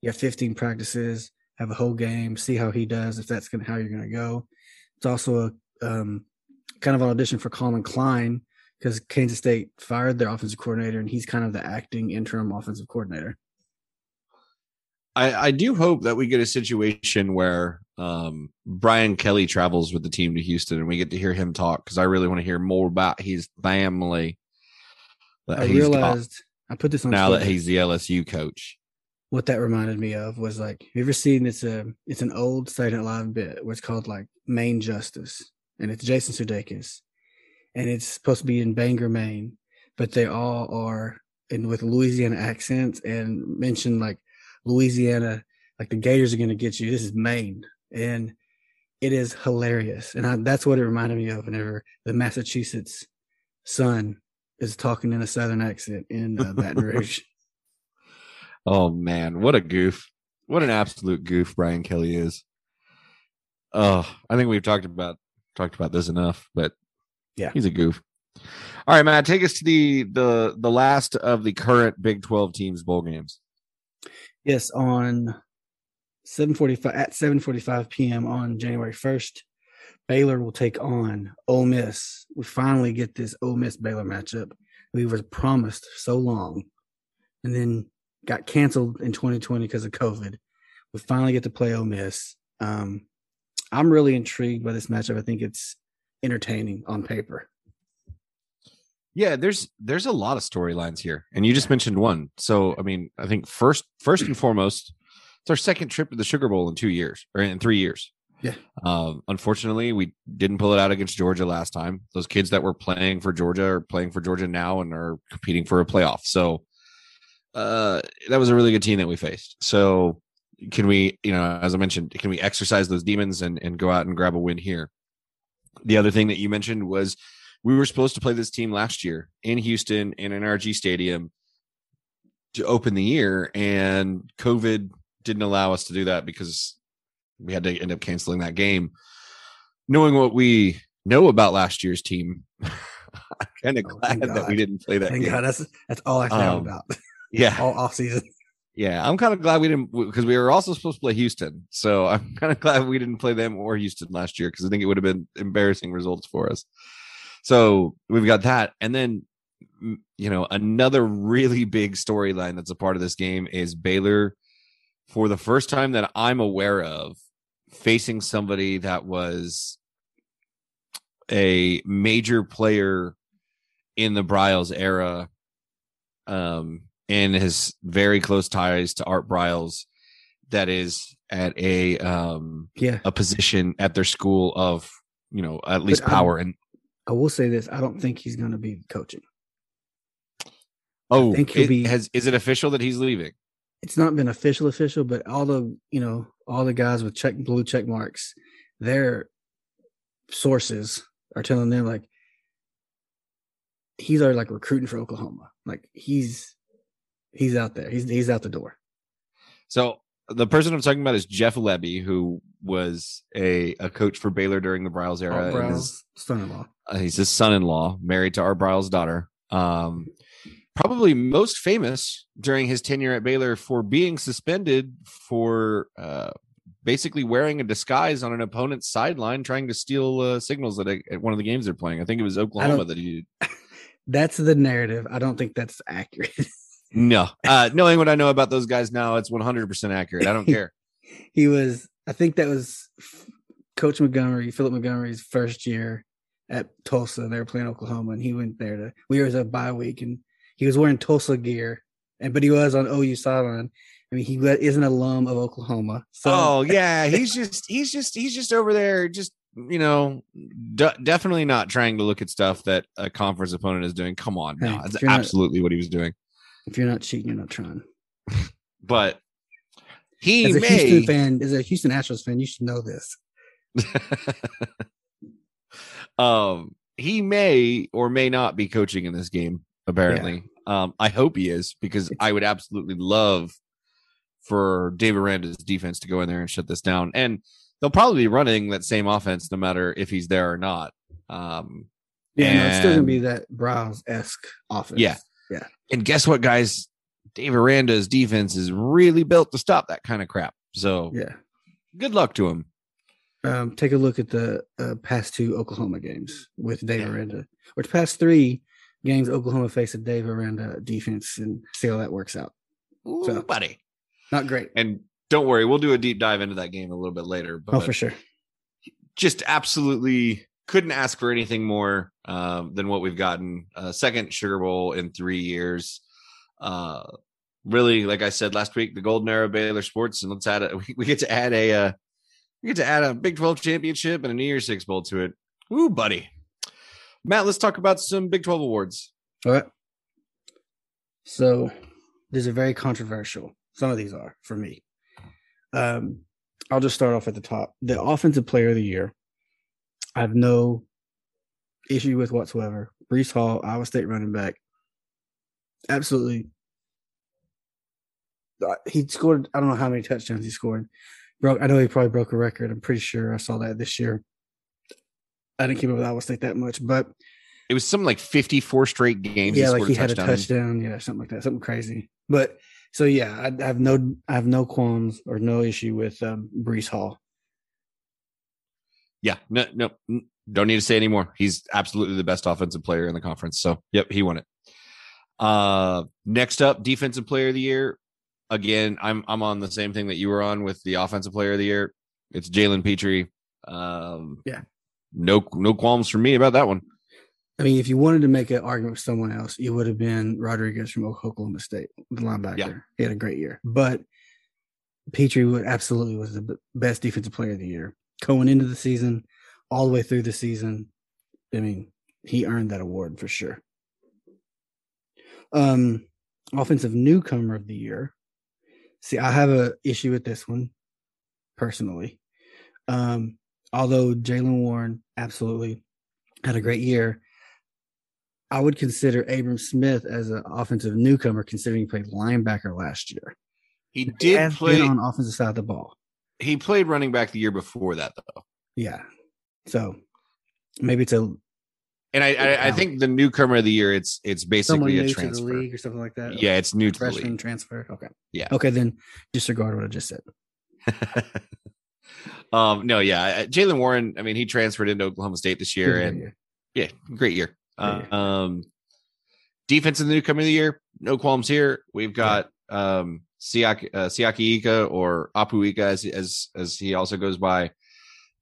you have 15 practices, have a whole game, see how he does. If that's to how you're going to go, it's also a um, kind of an audition for Collin Klein because Kansas State fired their offensive coordinator and he's kind of the acting interim offensive coordinator. I, I do hope that we get a situation where um, Brian Kelly travels with the team to Houston and we get to hear him talk because I really want to hear more about his family. I realized I put this on now that he's the LSU coach. what that reminded me of was like, have you ever seen this? Uh, it's an old Saturday Night Live bit where it's called like Maine Justice, and it's Jason Sudeikis, and it's supposed to be in Bangor, Maine, but they all are in with Louisiana accents and mention like Louisiana, like the Gators are going to get you. This is Maine, and it is hilarious, and I, that's what it reminded me of. Whenever the Massachusetts son is talking in a Southern accent in uh, Baton Rouge. Oh man, what a goof. What an absolute goof Brian Kelly is. Oh, I think we've talked about talked about this enough, but Yeah. he's a goof. All right, Matt, take us to the the the last of the current Big 12 teams bowl games. Yes, on 7:45 at 7:45 p.m. on January 1st, Baylor will take on Ole Miss. We finally get this Ole Miss Baylor matchup we were promised so long, and then got canceled in 2020 because of COVID. We finally get to play Ole Miss. Um, I'm really intrigued by this matchup. I think it's entertaining on paper. Yeah, there's there's a lot of storylines here, and you just mentioned one. So, I mean, I think first first and foremost, it's our second trip to the Sugar Bowl in two years or in three years. Yeah. Um, unfortunately, we didn't pull it out against Georgia last time. Those kids that were playing for Georgia are playing for Georgia now and are competing for a playoff. So, uh, that was a really good team that we faced. So, can we, you know, as I mentioned, can we exercise those demons and and go out and grab a win here? The other thing that you mentioned was we were supposed to play this team last year in Houston in an NRG Stadium to open the year, and COVID didn't allow us to do that because we had to end up canceling that game. Knowing what we know about last year's team, I'm kind of Oh, glad that we didn't play that Thank game. God, that's that's all I know Um, about Yeah, all off season. yeah, I'm kind of glad we didn't because we were also supposed to play Houston. So I'm kind of glad we didn't play them or Houston last year because I think it would have been embarrassing results for us. So we've got that, and then you know another really big storyline that's a part of this game is Baylor for the first time that I'm aware of facing somebody that was a major player in the Briles era um and has very close ties to Art Briles that is at a um Yeah, a position at their school of you know at least I'm- power and I will say this: I don't think he's going to be coaching. oh think he'll it be- has is it official that he's leaving It's not been official, official, but all the you know all the guys with check blue check marks, their sources are telling them like he's already like recruiting for Oklahoma. Like he's he's out there. He's he's out the door. so the person I'm talking about is Jeff Lebby who was a a coach for Baylor during the Briles era Art Briles, son-in-law. Uh, he's his son-in-law, married to Art Briles' daughter. Um, probably most famous during his tenure at Baylor for being suspended for uh, basically wearing a disguise on an opponent's sideline, trying to steal uh, signals at, a, at one of the games they're playing. I think it was Oklahoma that he. That's the narrative. I don't think that's accurate. No, uh, knowing what I know about those guys now, it's 100% accurate. I don't care. he was i think that was coach montgomery philip montgomery's first year at tulsa they were playing oklahoma and he went there to we were a bye week and he was wearing tulsa gear and but he was on ou sideline i mean he is an alum of oklahoma so oh yeah, he's just he's just he's just over there, just you know, de- definitely not trying to look at stuff that a conference opponent is doing. Come on, no, Hey, if you're not- absolutely what he was doing. If you're not cheating you're not trying. But he as a may houston fan as a houston astros fan you should know this. Um he may or may not be coaching in this game apparently. Um i hope he is because i would absolutely love for Dave Aranda's defense to go in there and shut this down. And they'll probably be running that same offense no matter if he's there or not. Um yeah no, it's still gonna be that Briles-esque offense. Yeah. And guess what guys Dave Aranda's defense is really built to stop that kind of crap so yeah good luck to him um, take a look at the uh, past two Oklahoma games with Dave Yeah. Aranda, or past three games Oklahoma faced a Dave Aranda defense and see how that works out. Ooh, So- buddy Not great. and don't worry we'll do a deep dive into that game a little bit later but Oh, for sure. just absolutely couldn't ask for anything more um, than what we've gotten. Uh, second Sugar Bowl in three years. Uh, really, like I said last week, the golden era of Baylor sports, and let's add a, we, we get to add a uh, we get to add a Big Twelve championship and a New Year's Six bowl to it. Ooh, buddy, Matt, let's talk about some Big Twelve awards. All right. So these are very controversial. Some of these are for me. Um, I'll just start off at the top. The offensive player of the year. I have no issue with whatsoever. Breece Hall, Iowa State running back. Absolutely. Uh, He scored, I don't know how many touchdowns he scored. Broke, I know he probably broke a record. I'm pretty sure I saw that this year. I didn't keep up with Iowa State that much, but It was something like fifty four straight games. yeah, like scored he had a touchdown in. touchdown, yeah, something like that, something crazy. But so yeah, I, I have no, I have no qualms or no issue with um, Breece Hall. Yeah, no, no, don't need to say anymore. He's absolutely the best offensive player in the conference. So, yep, he won it. Uh, next up, defensive player of the year. Again, I'm I'm on the same thing that you were on with the offensive player of the year. It's Jalen Pitre. Um, Yeah. no no qualms for me about that one. I mean, if you wanted to make an argument with someone else, it would have been Rodriguez from Oklahoma State, the linebacker. Yeah. He had a great year, but Pitre would absolutely was the best defensive player of the year going into the season, all the way through the season. I mean, he earned that award for sure. Um, offensive newcomer of the year. See, I have a issue with this one personally. Um, although Jaylen Warren absolutely had a great year, I would consider Abram Smith as an offensive newcomer, considering he played linebacker last year. He He did has play. on offensive side of the ball. He played running back the year before that, though. Yeah, so maybe it's a And I, I, I think the newcomer of the year, it's it's basically a transfer. league or something like that. Yeah, it's new freshman transfer. Okay, Yeah. Okay, then disregard what I just said. um, no, yeah, Jaylen Warren. I mean, he transferred into Oklahoma State this year, Good and year. yeah, great year. Great Uh, year. um, defense in the newcomer of the year, no qualms here. We've got um Siaki, uh, Siaki Ika or Apu Ika as, as as he also goes by,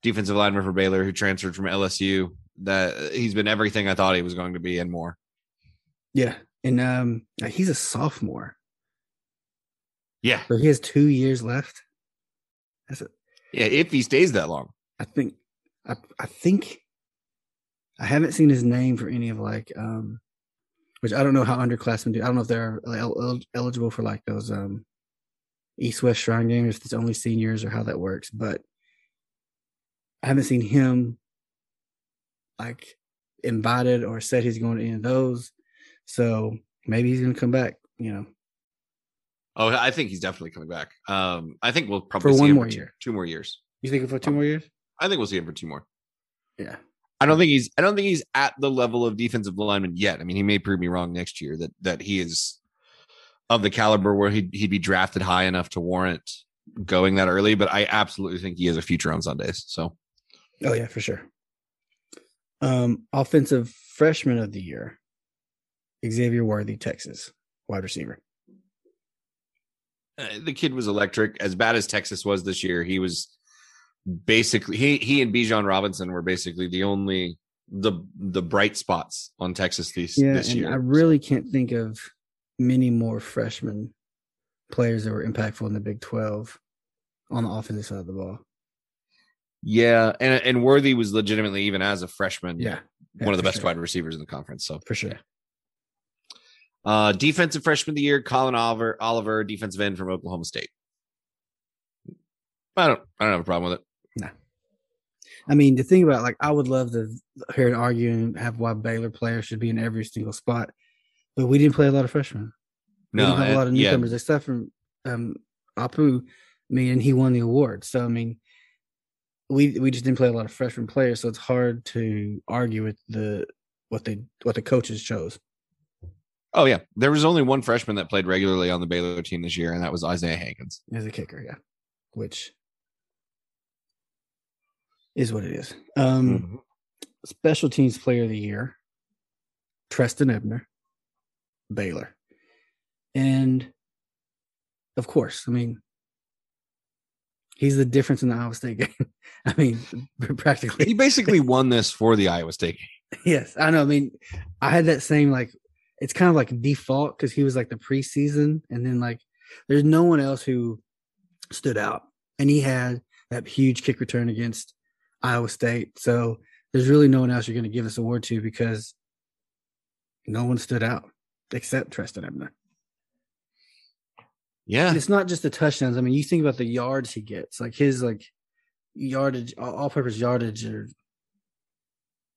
defensive lineman for Baylor who transferred from LSU. That he's been everything I thought he was going to be and more. yeah, and um, he's a sophomore, Yeah, so he has two years left. That's a, yeah. If he stays that long, I think I I think I haven't seen his name for any of like um which I don't know how underclassmen do. I don't know if they're el- el- eligible for like those um East West Shrine game if it's only seniors or how that works, but I haven't seen him like invited or said he's going to any of those. So maybe he's going to come back, you know. oh, I think he's definitely coming back. Um, I think we'll probably For see one him more for two- year. two more years. You think for two more years? I think we'll see him for two more. Yeah. I don't think he's I don't think he's at the level of defensive lineman yet. I mean, he may prove me wrong next year that that he is of the caliber where he'd he'd be drafted high enough to warrant going that early, but I absolutely think he has a future on Sundays. So Oh yeah, for sure. Um, offensive freshman of the year, Xavier Worthy, Texas, wide receiver. uh, the kid was electric. As bad as Texas was this year, he was basically he he and Bijan Robinson were basically the only the the bright spots on Texas this Yeah, this and year. I really can't think of many more freshman players that were impactful in the Big Twelve on the offensive side of the ball. yeah, and and Worthy was legitimately even as a freshman, Yeah, one of the best sure. wide receivers in the conference. So for sure. Uh, defensive freshman of the year, Collin Oliver, Oliver, defensive end from Oklahoma State. I don't, I don't have a problem with it. No. I mean, the thing about like, I would love to hear an argue and have why Baylor players should be in every single spot, but we didn't play a lot of freshmen. we No, didn't have a lot of and- yeah, newcomers except from um, Apu. I mean, and he won the award. So I mean, we we just didn't play a lot of freshman players, so it's hard to argue with the what they what the coaches chose. oh yeah, there was only one freshman that played regularly on the Baylor team this year, and that was Isaiah Hankins. as a kicker, yeah. Which is what it is. Um special teams player of the year, Trestan Ebner, Baylor. And of course, I mean he's the difference in the Iowa State game. I mean, practically. He basically won this for the Iowa State. game. Yes, I know. I mean, I had that same like it's kind of like default because he was like the preseason, and then like there's no one else who stood out, and he had that huge kick return against Iowa State. So there's really no one else you're going to give this award to because no one stood out except Trestan Ebner. Yeah, And it's not just the touchdowns. I mean, you think about the yards he gets, like his like yardage, all purpose yardage are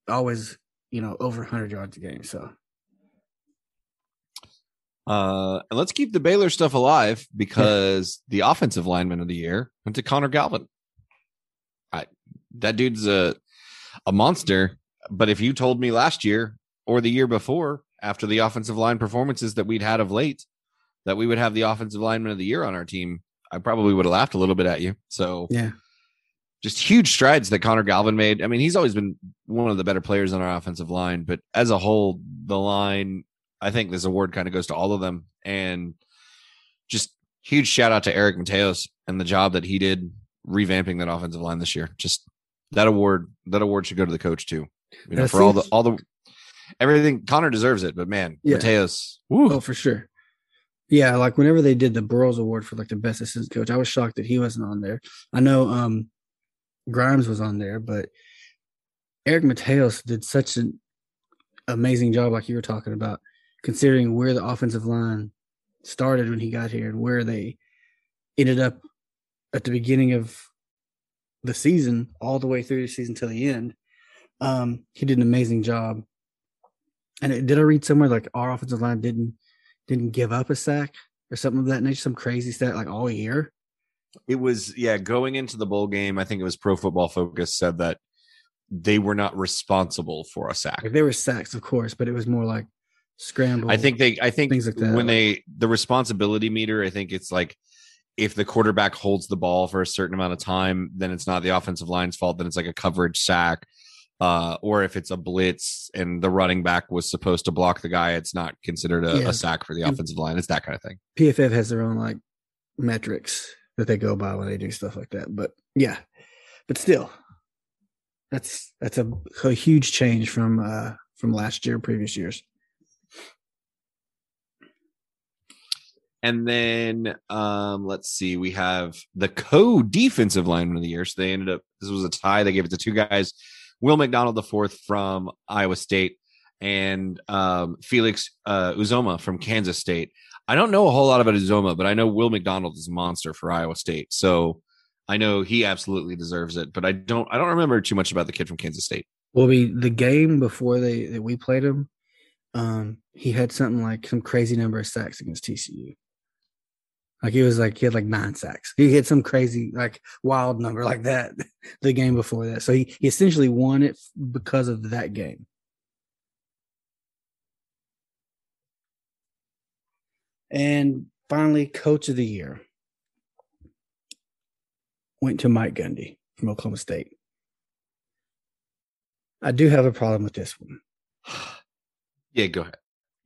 always, you know, over 100 yards a game. So Uh, and let's keep the Baylor stuff alive because the offensive lineman of the year went to Connor Galvin. I, that dude's a a monster. But if you told me last year or the year before, after the offensive line performances that we'd had of late, that we would have the offensive lineman of the year on our team, I probably would have laughed a little bit at you. So yeah, just huge strides that Connor Galvin made. I mean, he's always been one of the better players on our offensive line, but as a whole, the line, I think this award kind of goes to all of them. And just huge shout out to Eric Mateos and the job that he did revamping that offensive line this year. Just that award, that award should go to the coach too. You know, for all the all the everything. Connor deserves it, but man, Yeah. Mateos, woo, Oh, for sure. Yeah, like whenever they did the Broyles Award for like the best assistant coach, I was shocked that he wasn't on there. I know um Grimes was on there, but Eric Mateos did such an amazing job, like you were talking about, considering where the offensive line started when he got here and where they ended up at the beginning of the season, all the way through the season till the end. Um, he did an amazing job. And it, did I read somewhere like our offensive line didn't didn't give up a sack or something of that nature, some crazy stat like all year? it was yeah. Going into the bowl game, I think it was Pro Football Focus said that they were not responsible for a sack. Like there were sacks, of course, but it was more like scramble. I think they I think Things like that. when they the responsibility meter, I think it's like if the quarterback holds the ball for a certain amount of time, then it's not the offensive line's fault, then it's like a coverage sack. Uh, or if it's a blitz and the running back was supposed to block the guy, it's not considered a, Yeah. a sack for the And- offensive line. It's that kind of thing. PFF has their own like metrics that they go by when they do stuff like that. But yeah, but still, that's that's a, a huge change from uh from last year, previous years. And then um, let's see, we have the co-defensive lineman of the year. So they ended up this was a tie. They gave it to two guys, Will McDonald the fourth from Iowa State, and um, Felix uh, Uzomah from Kansas State. I don't know a whole lot about Uzomah, but I know Will McDonald is a monster for Iowa State. So I know he absolutely deserves it. But I don't I don't remember too much about the kid from Kansas State. Well, we the game before they that we played him, um, he had something like some crazy number of sacks against TCU. Like he was like he had like nine sacks. He had some crazy like wild number like that the game before that. So he, he essentially won it because of that game. And finally, coach of the year went to Mike Gundy from Oklahoma State. I do have a problem with this one. Yeah, go ahead.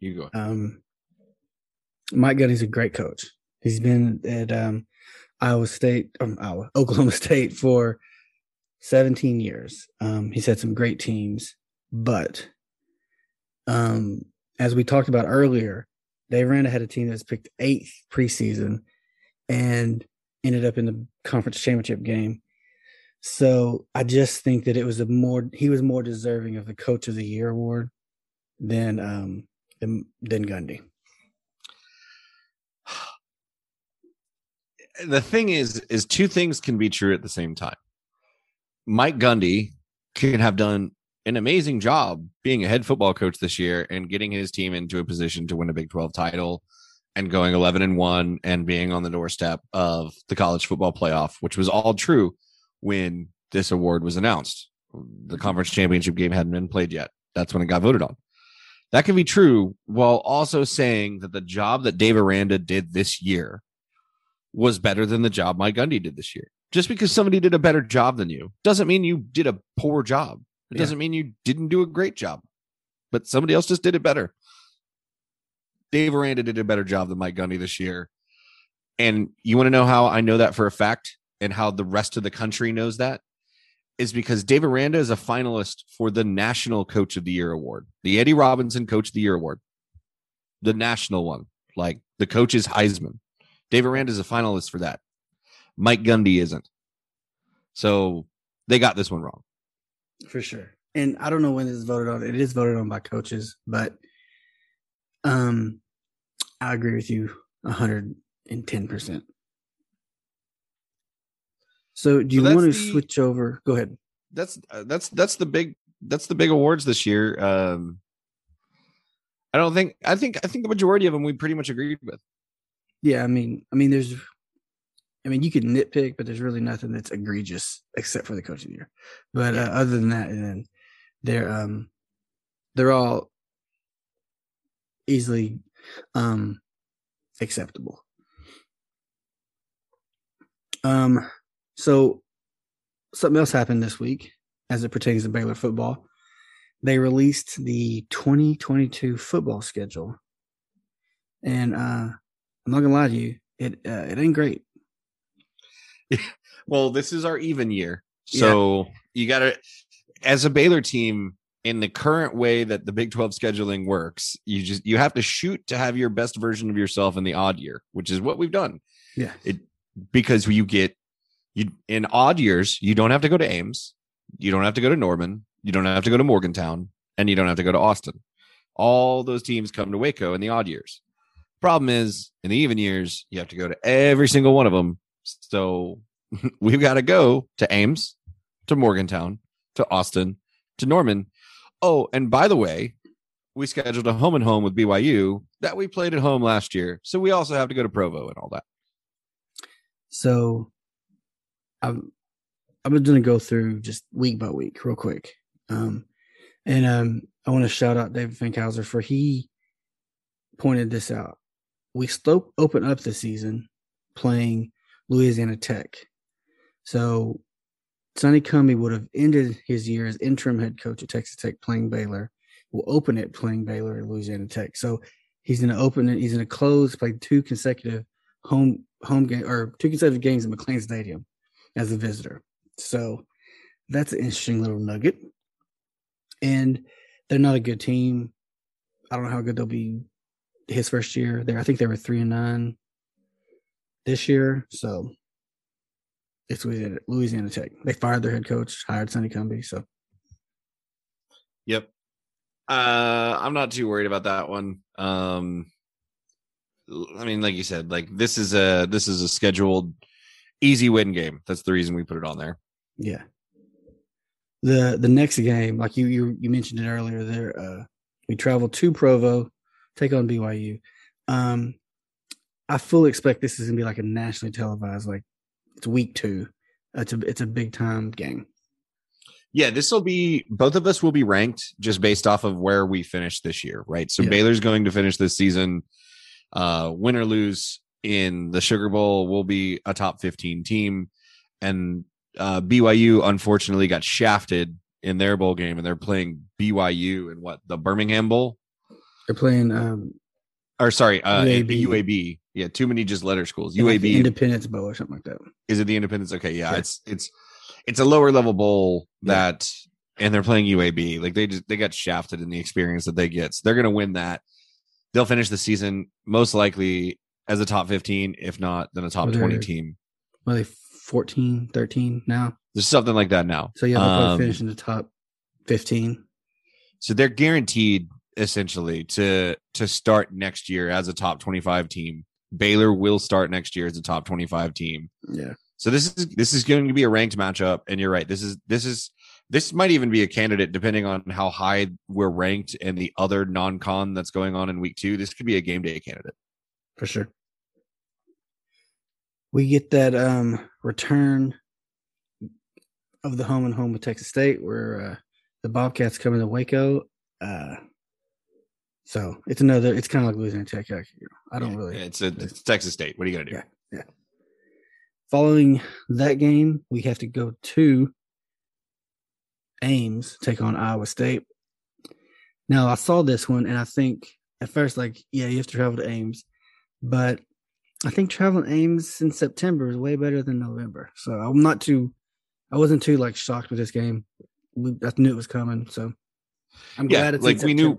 You go. Ahead. Um, Mike Gundy's a great coach. He's been at um, Iowa State, um, Iowa, Oklahoma State for 17 years. Um, he's had some great teams, but um, as we talked about earlier, they ran ahead a team that's picked eighth preseason and ended up in the conference championship game. So I just think that it was a more he was more deserving of the coach of the year award than um than, than Gundy. The thing is is two things can be true at the same time. Mike gundy can have done an amazing job being a head football coach this year and getting his team into a position to win a big 12 title and going 11 and 1 and being on the doorstep of the college football playoff which was all true when this award was announced. The mm-hmm. conference championship game hadn't been played yet. That's when it got voted on. That can be true while also saying that the job that dave aranda did this year was better than the job Mike Gundy did this year. Just because somebody did a better job than you doesn't mean you did a poor job. It Yeah. doesn't mean you didn't do a great job, but somebody else just did it better. Dave Aranda did a better job than Mike Gundy this year. And you want to know how I know that for a fact and how the rest of the country knows that? Is because Dave Aranda is a finalist for the National Coach of the Year award, the Eddie Robinson Coach of the Year award, the national one, like the coach's Heisman. Dave Aranda is a finalist for that. Mike Gundy isn't. So they got this one wrong. for sure. And I don't know when this is voted on. It is voted on by coaches, but um, I agree with you hundred and ten percent. So, do you that's want to the- switch over? Go ahead. That's uh, that's that's the big that's the big awards this year. Um I don't think I think I think the majority of them we pretty much agreed with. Yeah, I mean, I mean, there's, I mean, you could nitpick, but there's really nothing that's egregious except for the coach of the year. But uh, other than that, and then they're um, they're all easily um acceptable. Um, so something else happened this week as it pertains to Baylor football. They released the 2022 football schedule, and uh, I'm not gonna lie to you, it uh, it ain't great. Well, this is our even year. So you got to as a Baylor team in the current way that the Big 12 scheduling works, you just you have to shoot to have your best version of yourself in the odd year, which is what we've done. Yeah. It because you get you in odd years, you don't have to go to Ames, you don't have to go to Norman, you don't have to go to Morgantown, and you don't have to go to Austin. All those teams come to Waco in the odd years. Problem is, in the even years, you have to go to every single one of them. So we've got to go to Ames, to Morgantown, to Austin, to Norman. Oh, and by the way, we scheduled a home and home with BYU that we played at home last year. So we also have to go to Provo and all that. So I'm I'm gonna go through just week by week real quick. Um and um I want to shout out David Finkhauser for he pointed this out. We slope open up the season playing Louisiana Tech. So Sonny Cumbie would have ended his year as interim head coach at Texas Tech playing Baylor. We'll open it playing Baylor at Louisiana Tech. So he's going to open it. He's going to close, play two consecutive home home game or two consecutive games at McLane Stadium as a visitor. So that's an interesting little nugget. And they're not a good team. I don't know how good they'll be his first year there. I think they were three and nine this year. So it's Louisiana, Louisiana Tech. They fired their head coach, hired Sonny Cumbie. So Yep. Uh, I'm not too worried about that one. Um, I mean, like you said, like this is a this is a scheduled easy win game. That's the reason we put it on there. yeah. The the next game, like you you you mentioned it earlier, there uh we travel to Provo, take on BYU. Um I fully expect this is gonna be like a nationally televised, like it's week two. It's a it's a big time game. Yeah, this will be both of us will be ranked just based off of where we finished this year, right? So Yeah. Baylor's going to finish this season, uh, win or lose in the Sugar Bowl, will be a top 15 team. And uh, BYU unfortunately got shafted in their bowl game, and they're playing BYU in what the Birmingham Bowl, They're playing um or sorry, uh, UAB. UAB. Yeah, too many just letter schools. like UAB Independence Bowl or something like that. is it the Independence? Okay, yeah, Yeah. it's it's it's a lower level bowl Yeah. that, and they're playing UAB. Like they just they got shafted in the experience that they get. So they're gonna win that. They'll finish the season most likely as a top fifteen, if not then a top Well, twenty they're- team. Well, they 14, 13 now. There's something like that now. So yeah, they'll Um, finish in the top fifteen. So they're guaranteed essentially to to start next year as a top twenty five team. Baylor will start next year as a top twenty five team. Yeah. So this is this is going to be a ranked matchup, and you're right. This is this is this might even be a candidate depending on how high we're ranked and the other non-con that's going on in week two. This could be a game day candidate. for sure. We get that um return of the home and home with Texas State, where uh, the Bobcats come into Waco. Uh, so it's another. It's kind of like losing a Tech. I I don't really. It's a it's Texas State. What are you gonna do? Yeah. yeah. Following that game, we have to go to Ames take on Iowa State. Now I saw this one and I think at first like yeah you have to travel to Ames, but I think traveling Ames in September is way better than November. So I'm not too, I wasn't too like shocked with this game. We, I knew it was coming, so I'm Yeah, glad it's like, we knew-.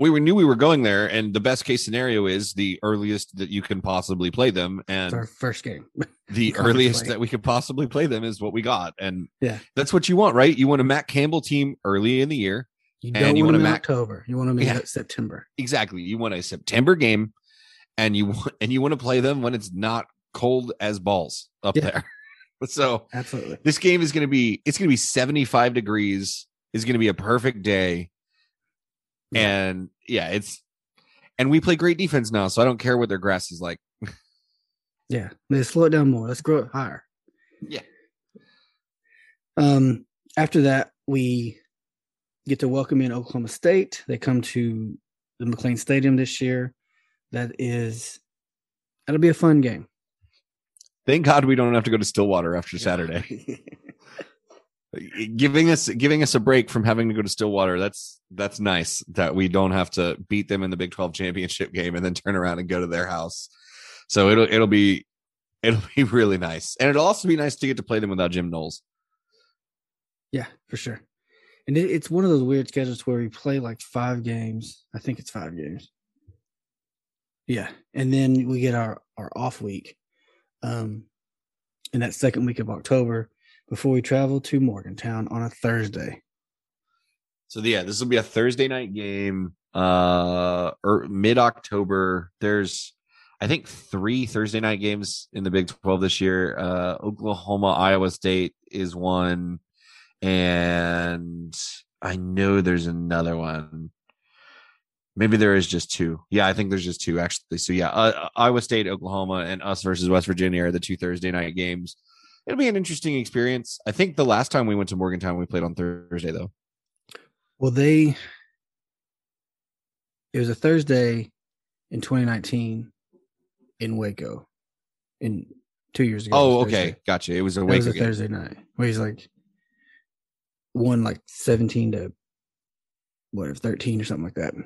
We were, knew we were going there, and the best case scenario is the earliest that you can possibly play them, It's and our first game. the earliest that we could possibly play them is what we got, and Yeah. that's what you want, right? You want a Matt Campbell team early in the year, You don't you want wanna them in mac- October. You want them in Yeah. September. exactly. You want a September game, and you want and you want to play them when it's not cold as balls up Yeah. there. so Absolutely. this game is going to be it's going to be 75 degrees it's going to be a perfect day Yeah. and yeah it's and we play great defense now so i don't care what their grass is like Yeah. Let's slow it down more. Let's grow it higher. Yeah. Um, after that, we get to welcome in Oklahoma State. They come to the McLane Stadium this year. That is that'll be a fun game. thank god we don't have to go to stillwater after saturday giving us giving us a break from having to go to stillwater that's that's nice that we don't have to beat them in the big 12 championship game and then turn around and go to their house so it'll it'll be it'll be really nice and it'll also be nice to get to play them without jim knowles Yeah, for sure. And it, it's one of those weird schedules where we play like five games. I think it's five games. Yeah, and then we get our our off week, um, in that second week of October before we travel to Morgantown on a Thursday. So yeah, this will be a Thursday night game, uh, or mid October. There's, I think, three Thursday night games in the Big Twelve this year. Uh, Oklahoma, Iowa State is one, and I know there's another one. Maybe there is just two. Yeah, I think there's just two actually. So yeah, uh, Iowa State, Oklahoma, and us versus West Virginia are the two Thursday night games. It'll be an interesting experience. I think the last time we went to Morgantown, we played on Thursday though. Well, they it was a Thursday in 2019 in Waco, in two years ago. Oh, okay, gotcha. It was a It Waco was a game. Thursday night where he's like won like 17 to whatever 13 or something like that. But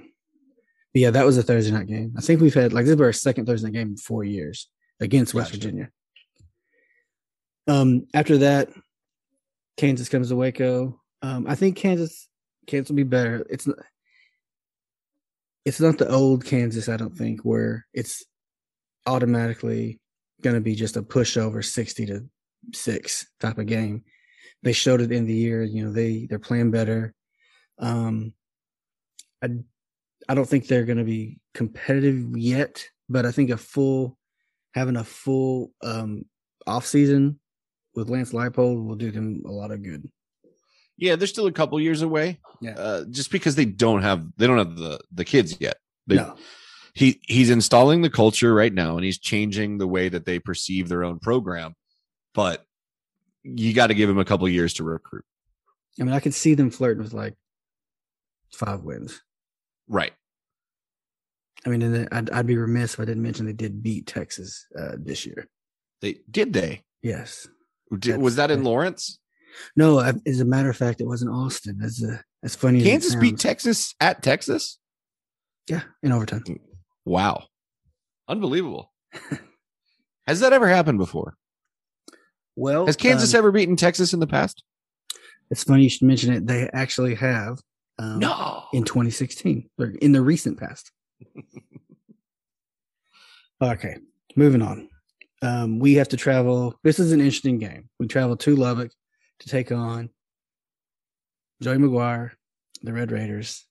yeah, that was a Thursday night game. I think we've had like this is our second Thursday night game in four years against West Gotcha. Virginia. Um, after that, Kansas comes to Waco. Um, I think Kansas Kansas will be better. It's not it's not the old Kansas, I don't think, where it's automatically gonna be just a pushover sixty to six type of game. They showed it in the year, you know, they they're playing better. Um I I don't think they're gonna be competitive yet, but I think a full having a full um off season with Lance Leipold will do them a lot of good. Yeah, they're still a couple years away. Yeah. Uh, just because they don't have they don't have the the kids yet. They, no. He he's installing the culture right now, and he's changing the way that they perceive their own program. But you got to give him a couple years to recruit. I mean I could see them flirting with like five wins. Right. I mean, and I'd, I'd be remiss if I didn't mention they did beat Texas uh, this year. They did they. Yes. Did, was that in Lawrence? No, I- as a matter of fact, it wasn't Austin. That's a as funny. as Kansas beat. Texas at Texas. Yeah, in overtime. Wow, unbelievable. Has that ever happened before? Well, Has Kansas um, ever beaten Texas in the past? It's funny you should mention it. They actually have. Um, No. in 2016 or in the recent past. okay, moving on. Um, we have to travel. This is an interesting game. We travel to Lubbock to take on Joey McGuire, the Red Raiders.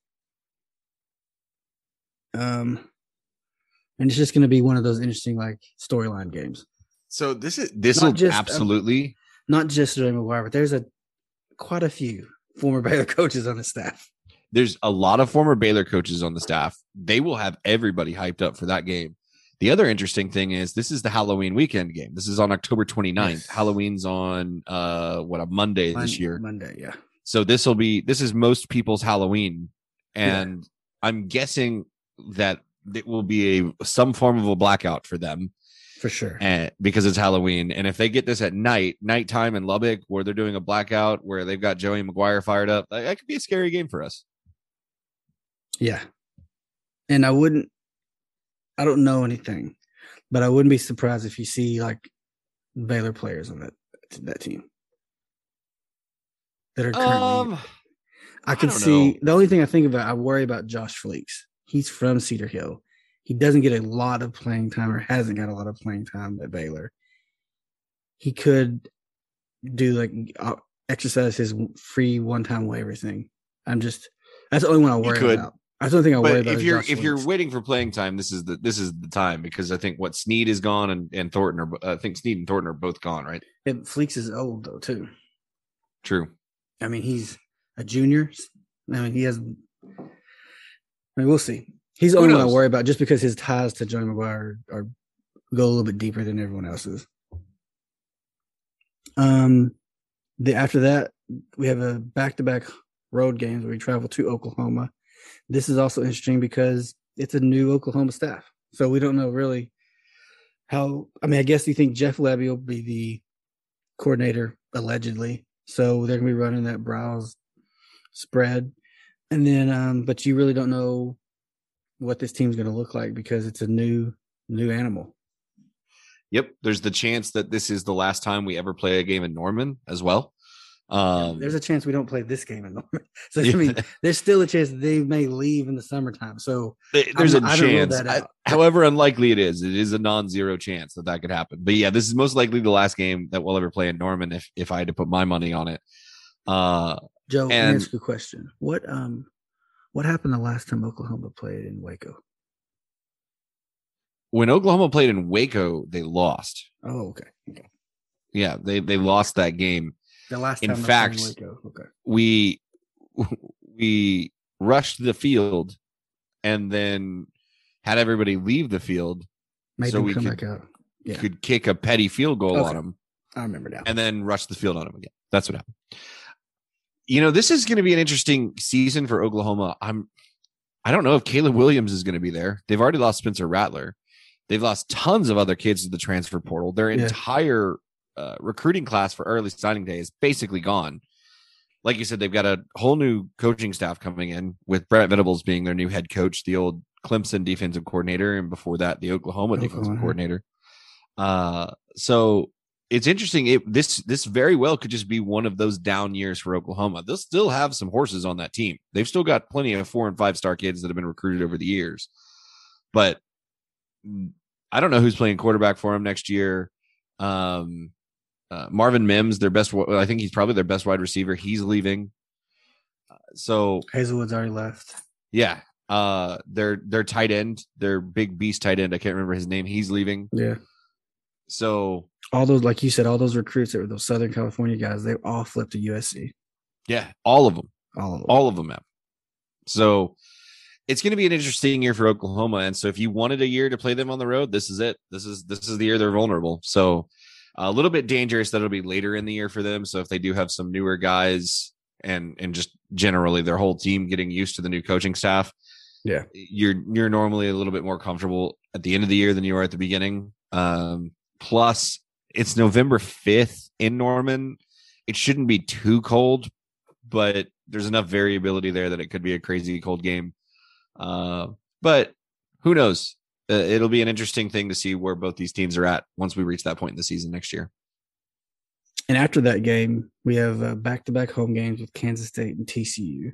Um, and it's just going to be one of those interesting like storyline games. So this is this will um, absolutely. Not just Joey McGuire, but there's a quite a few former Baylor coaches on the staff. there's a lot of former Baylor coaches on the staff. They will have everybody hyped up for that game. The other interesting thing is this is the Halloween weekend game. This is on October 29th. Yes. Halloween's on uh what a Monday this year. Monday, yeah. So this will be this is most people's Halloween and I'm guessing that it will be a some form of a blackout for them For sure. and because it's Halloween. And if they get this at night, nighttime in Lubbock, where they're doing a blackout, where they've got Joey McGuire fired up, that, that could be a scary game for us. Yeah. And I wouldn't I don't know anything, but I wouldn't be surprised if you see like Baylor players on that that team. That are currently Um, I I can don't see know. the only thing I think about I worry about Josh Fleeks. He's from Cedar Hill. He doesn't get a lot of playing time or hasn't got a lot of playing time at Baylor. He could do like uh, exercise his free one-time waiver thing. I'm just that's the only one I worry about. That's don't think I worry but about. if you're if you're waiting for playing time, this is the this is the time because I think what Sneed is gone and and Thornton are I think Sneed and Thornton are both gone, right? And Fleeks is old though too. True. I mean, he's a junior. I mean, he has. I mean, we'll see. He's the only one I worry about, just because his ties to Joey McGuire are, are go a little bit deeper than everyone else's. Um, the after that we have a back to back road games where we travel to Oklahoma. This is also interesting because it's a new Oklahoma staff, so we don't know really how. I mean, I guess you think Jeff Lebby will be the coordinator allegedly, so they're gonna be running that Briles spread, and then um, but you really don't know what this team's gonna look like because it's a new new animal. Yep. There's the chance that this is the last time we ever play a game in Norman as well. Um, There's a chance we don't play this game in Norman. So I mean, there's still a chance they may leave in the summertime. So th- there's I'm- a I chance. that I- however unlikely it is, it is a non-zero chance that that could happen. But yeah, this is most likely the last game that we'll ever play in Norman if if I had to put my money on it. Uh, Joe, let me ask you a question. What um what happened the last time Oklahoma played in Waco? when Oklahoma played in Waco, they lost. Oh, okay. Okay. Yeah, they they lost that game. The last In time they played in fact, Waco. Oh, okay. we we rushed the field and then had everybody leave the field Made so we could- back out. Yeah. could kick a petty field goal Okay. on them I remember now. and then rush the field on them again. That's what happened. You know, this is going to be an interesting season for Oklahoma. I'm I don't know if Caleb Williams is going to be there. They've already lost Spencer Rattler. They've lost tons of other kids to the transfer portal. Their Yeah. entire uh, recruiting class for early signing day is basically gone. Like you said, they've got a whole new coaching staff coming in with Brent Venables being their new head coach, the old Clemson defensive coordinator, and before that, the Oklahoma, defensive coordinator. Uh, so it's interesting. It this this very well could just be one of those down years for Oklahoma. They'll still have some horses on that team. They've still got plenty of four and five star kids that have been recruited over the years, but mm, I don't know who's playing quarterback for them next year. Um, uh, Marvin Mims, their best. I think he's probably their best wide receiver. He's leaving. Uh, So Haselwood's already left. yeah, uh, their their tight end, their big beast tight end. I can't remember his name. He's leaving. Yeah. So All those, like you said, all those recruits that were those Southern California guys, they all flipped to USC. yeah, all of them. All of them. all of them have. So it's going to be an interesting year for Oklahoma. And so if you wanted a year to play them on the road, this is it. This is this is the year they're vulnerable. So a little bit dangerous that it'll be later in the year for them. So if they do have some newer guys and and just generally their whole team getting used to the new coaching staff, Yeah. you're you're normally a little bit more comfortable at the end of the year than you are at the beginning. Um, plus, it's November fifth in Norman. It shouldn't be too cold, but there's enough variability there that it could be a crazy cold game. Uh, but who knows? Uh, it'll be an interesting thing to see where both these teams are at once we reach that point in the season next year. And after that game, we have uh, back-to-back home games with Kansas State and TCU.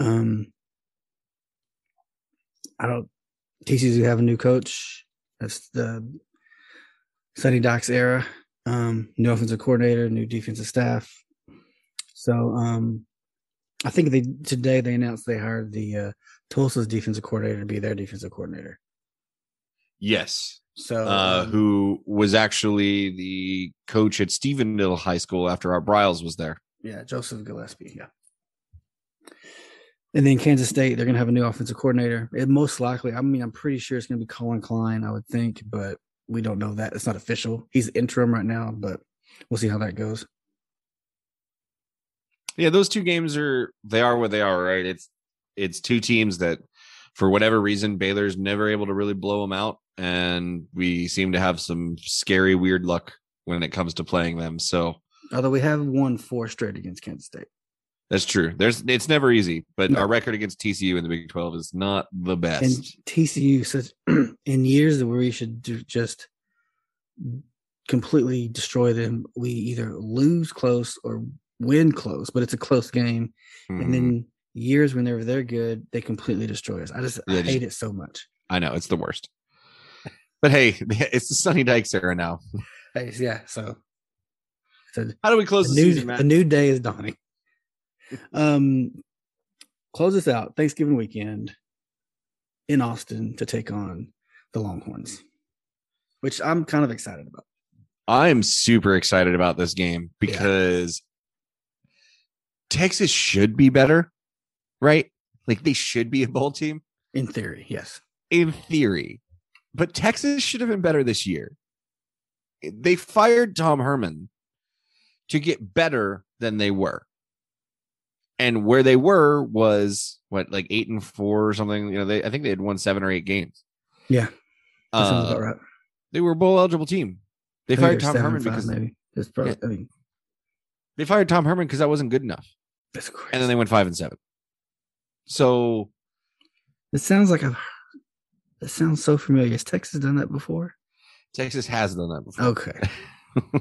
Um, I don't. TCU have a new coach. That's the Sonny Dykes era. Um, new offensive coordinator, new defensive staff. So, um, I think they today they announced they hired the uh, Tulsa's defensive coordinator to be their defensive coordinator. Yes. So, Uh, um, who was actually the coach at Stephenville High School after Art Briles was there. Yeah, Joseph Gillespie. Yeah. And then Kansas State, they're going to have a new offensive coordinator. It most likely, I mean, I'm pretty sure it's going to be Collin Klein, I would think, but we don't know that. It's not official. He's interim right now, but we'll see how that goes. Yeah, those two games are they are what they are, right? It's it's two teams that for whatever reason Baylor's never able to really blow them out and we seem to have some scary weird luck when it comes to playing them. So Although we have won four straight against Kansas State. that's true. There's it's never easy, but No. our record against TCU in the Big 12 is not the best. And TCU says in years where we should do just completely destroy them, we either lose close or win close, but it's a close game. Mhm. And then years whenever they're good, they completely destroy us. I just Yeah, I hate it so much. I know it's the worst. But hey, it's the Sonny Dykes era now. Hey, yeah, so a, How do we close a the new season, a new day is dawning. Um, close this out. Thanksgiving weekend in Austin to take on the Longhorns, which I'm kind of excited about. I'm super excited about this game because Texas should be better, right? Like they should be a bowl team In theory, yes. in theory, but Texas should have been better this year. They fired Tom Herman to get better than they were. And where they were was what, like eight and four or something. You know, they I think they had won seven or eight games. Yeah, Uh, right. they were a bowl eligible team. They fired Tom Herman five, because maybe it's probably. Yeah. I mean, they fired Tom Herman because that wasn't good enough. that's crazy. and then they went five and seven. So it sounds like I've. It sounds so familiar. Has Texas done that before? Texas has done that before. Okay.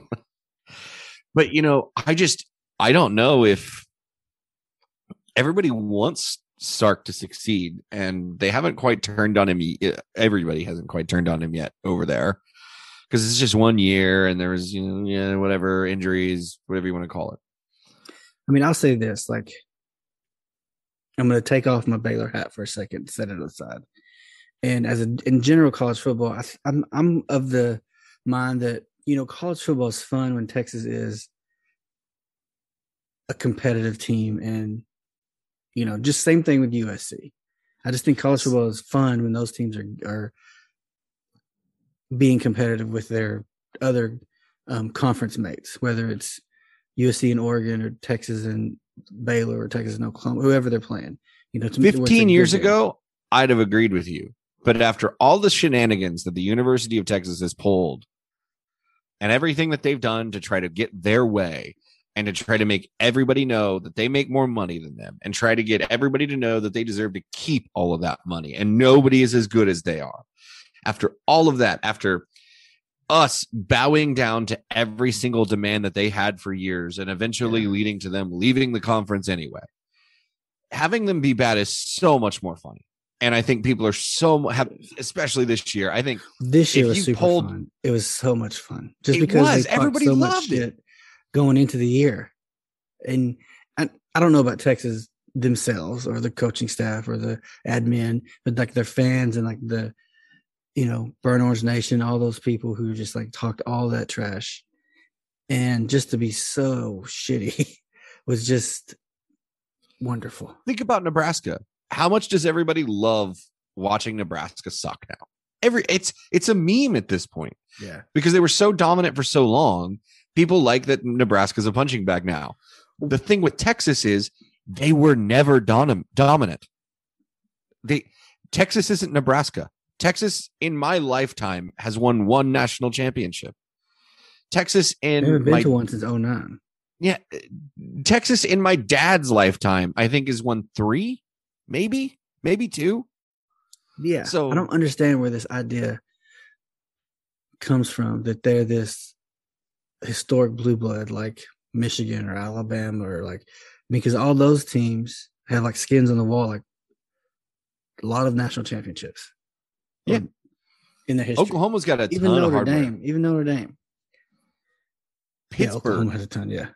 but you know, I just I don't know if everybody wants Sark to succeed, and they haven't quite turned on him. Yet. Everybody hasn't quite turned on him yet over there because it's just one year, and there was you know yeah whatever injuries, whatever you want to call it. I mean, I'll say this: like, I'm going to take off my Baylor hat for a second, set it aside, and as a, in general college football, I, th- I'm I'm of the mind that you know college football is fun when Texas is a competitive team, and you know, just same thing with USC. I just think college football is fun when those teams are are being competitive with their other um, conference mates, whether it's USC and Oregon or Texas and Baylor or Texas and Oklahoma, whoever they're playing. You know, to me, it's a 15 good years ago, I'd have agreed with you. But after all the shenanigans that the University of Texas has pulled and everything that they've done to try to get their way and to try to make everybody know that they make more money than them and try to get everybody to know that they deserve to keep all of that money and nobody is as good as they are. After all of that, after us bowing down to every single demand that they had for years and eventually leading to them leaving the conference anyway having them be bad is so much more funny. And I think people are so have, especially this year. I think This year was super pulled- fun. It was so much fun, just It because was. Everybody so loved it. going into the year, and I, I don't know about Texas themselves or the coaching staff or the admin, but like their fans and like the, you know, Burn Orange Nation, all those people who just like talked all that trash, and just to be so shitty was just wonderful. think about Nebraska. How much does everybody love watching Nebraska suck now? Every it's it's a meme at this point Yeah, because they were so dominant for so long. People like that Nebraska's a punching bag now. The thing with Texas is they were never dom- dominant. They Texas isn't Nebraska. Texas in my lifetime has won one national championship. Texas in been my to one since 09. yeah, Texas in my dad's lifetime, I think is won three, maybe, maybe two. Yeah. So- I don't understand where this idea comes from that they're this historic blue blood like Michigan or Alabama or like because all those teams have like skins on the wall, like a lot of national championships. Yeah. In the history. Oklahoma's got a even ton of Notre hardware. Dame. Even Notre Dame. Yeah, Pittsburgh, Oklahoma has a ton, yeah.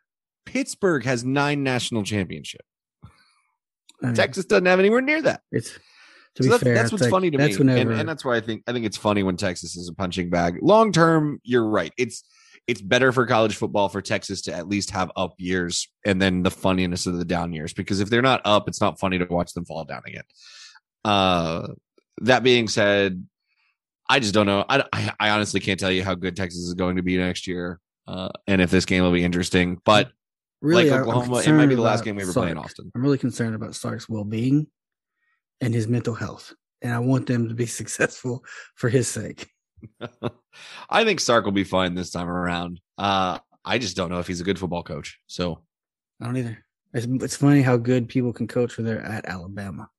Pittsburgh has nine national championships. I mean, Texas doesn't have anywhere near that. It's to So be that's, fair. that's what's like- funny to that's me, Whenever, and, and that's why I think I think it's funny when Texas is a punching bag. Long term, you're right. It's it's better for college football for Texas to at least have up years and then the funniness of the down years. Because if they're not up, it's not funny to watch them fall down again. Uh, that being said, I just don't know. I, I, I honestly can't tell you how good Texas is going to be next year, uh, and if this game will be interesting. But really, like Oklahoma, it might be the last game we ever play in Austin. I'm really concerned about Sark's well being and his mental health. And I want them to be successful for his sake. I think Sark will be fine this time around. Uh, I just don't know if he's a good football coach. So I don't either. It's, it's funny how good people can coach when they're at Alabama.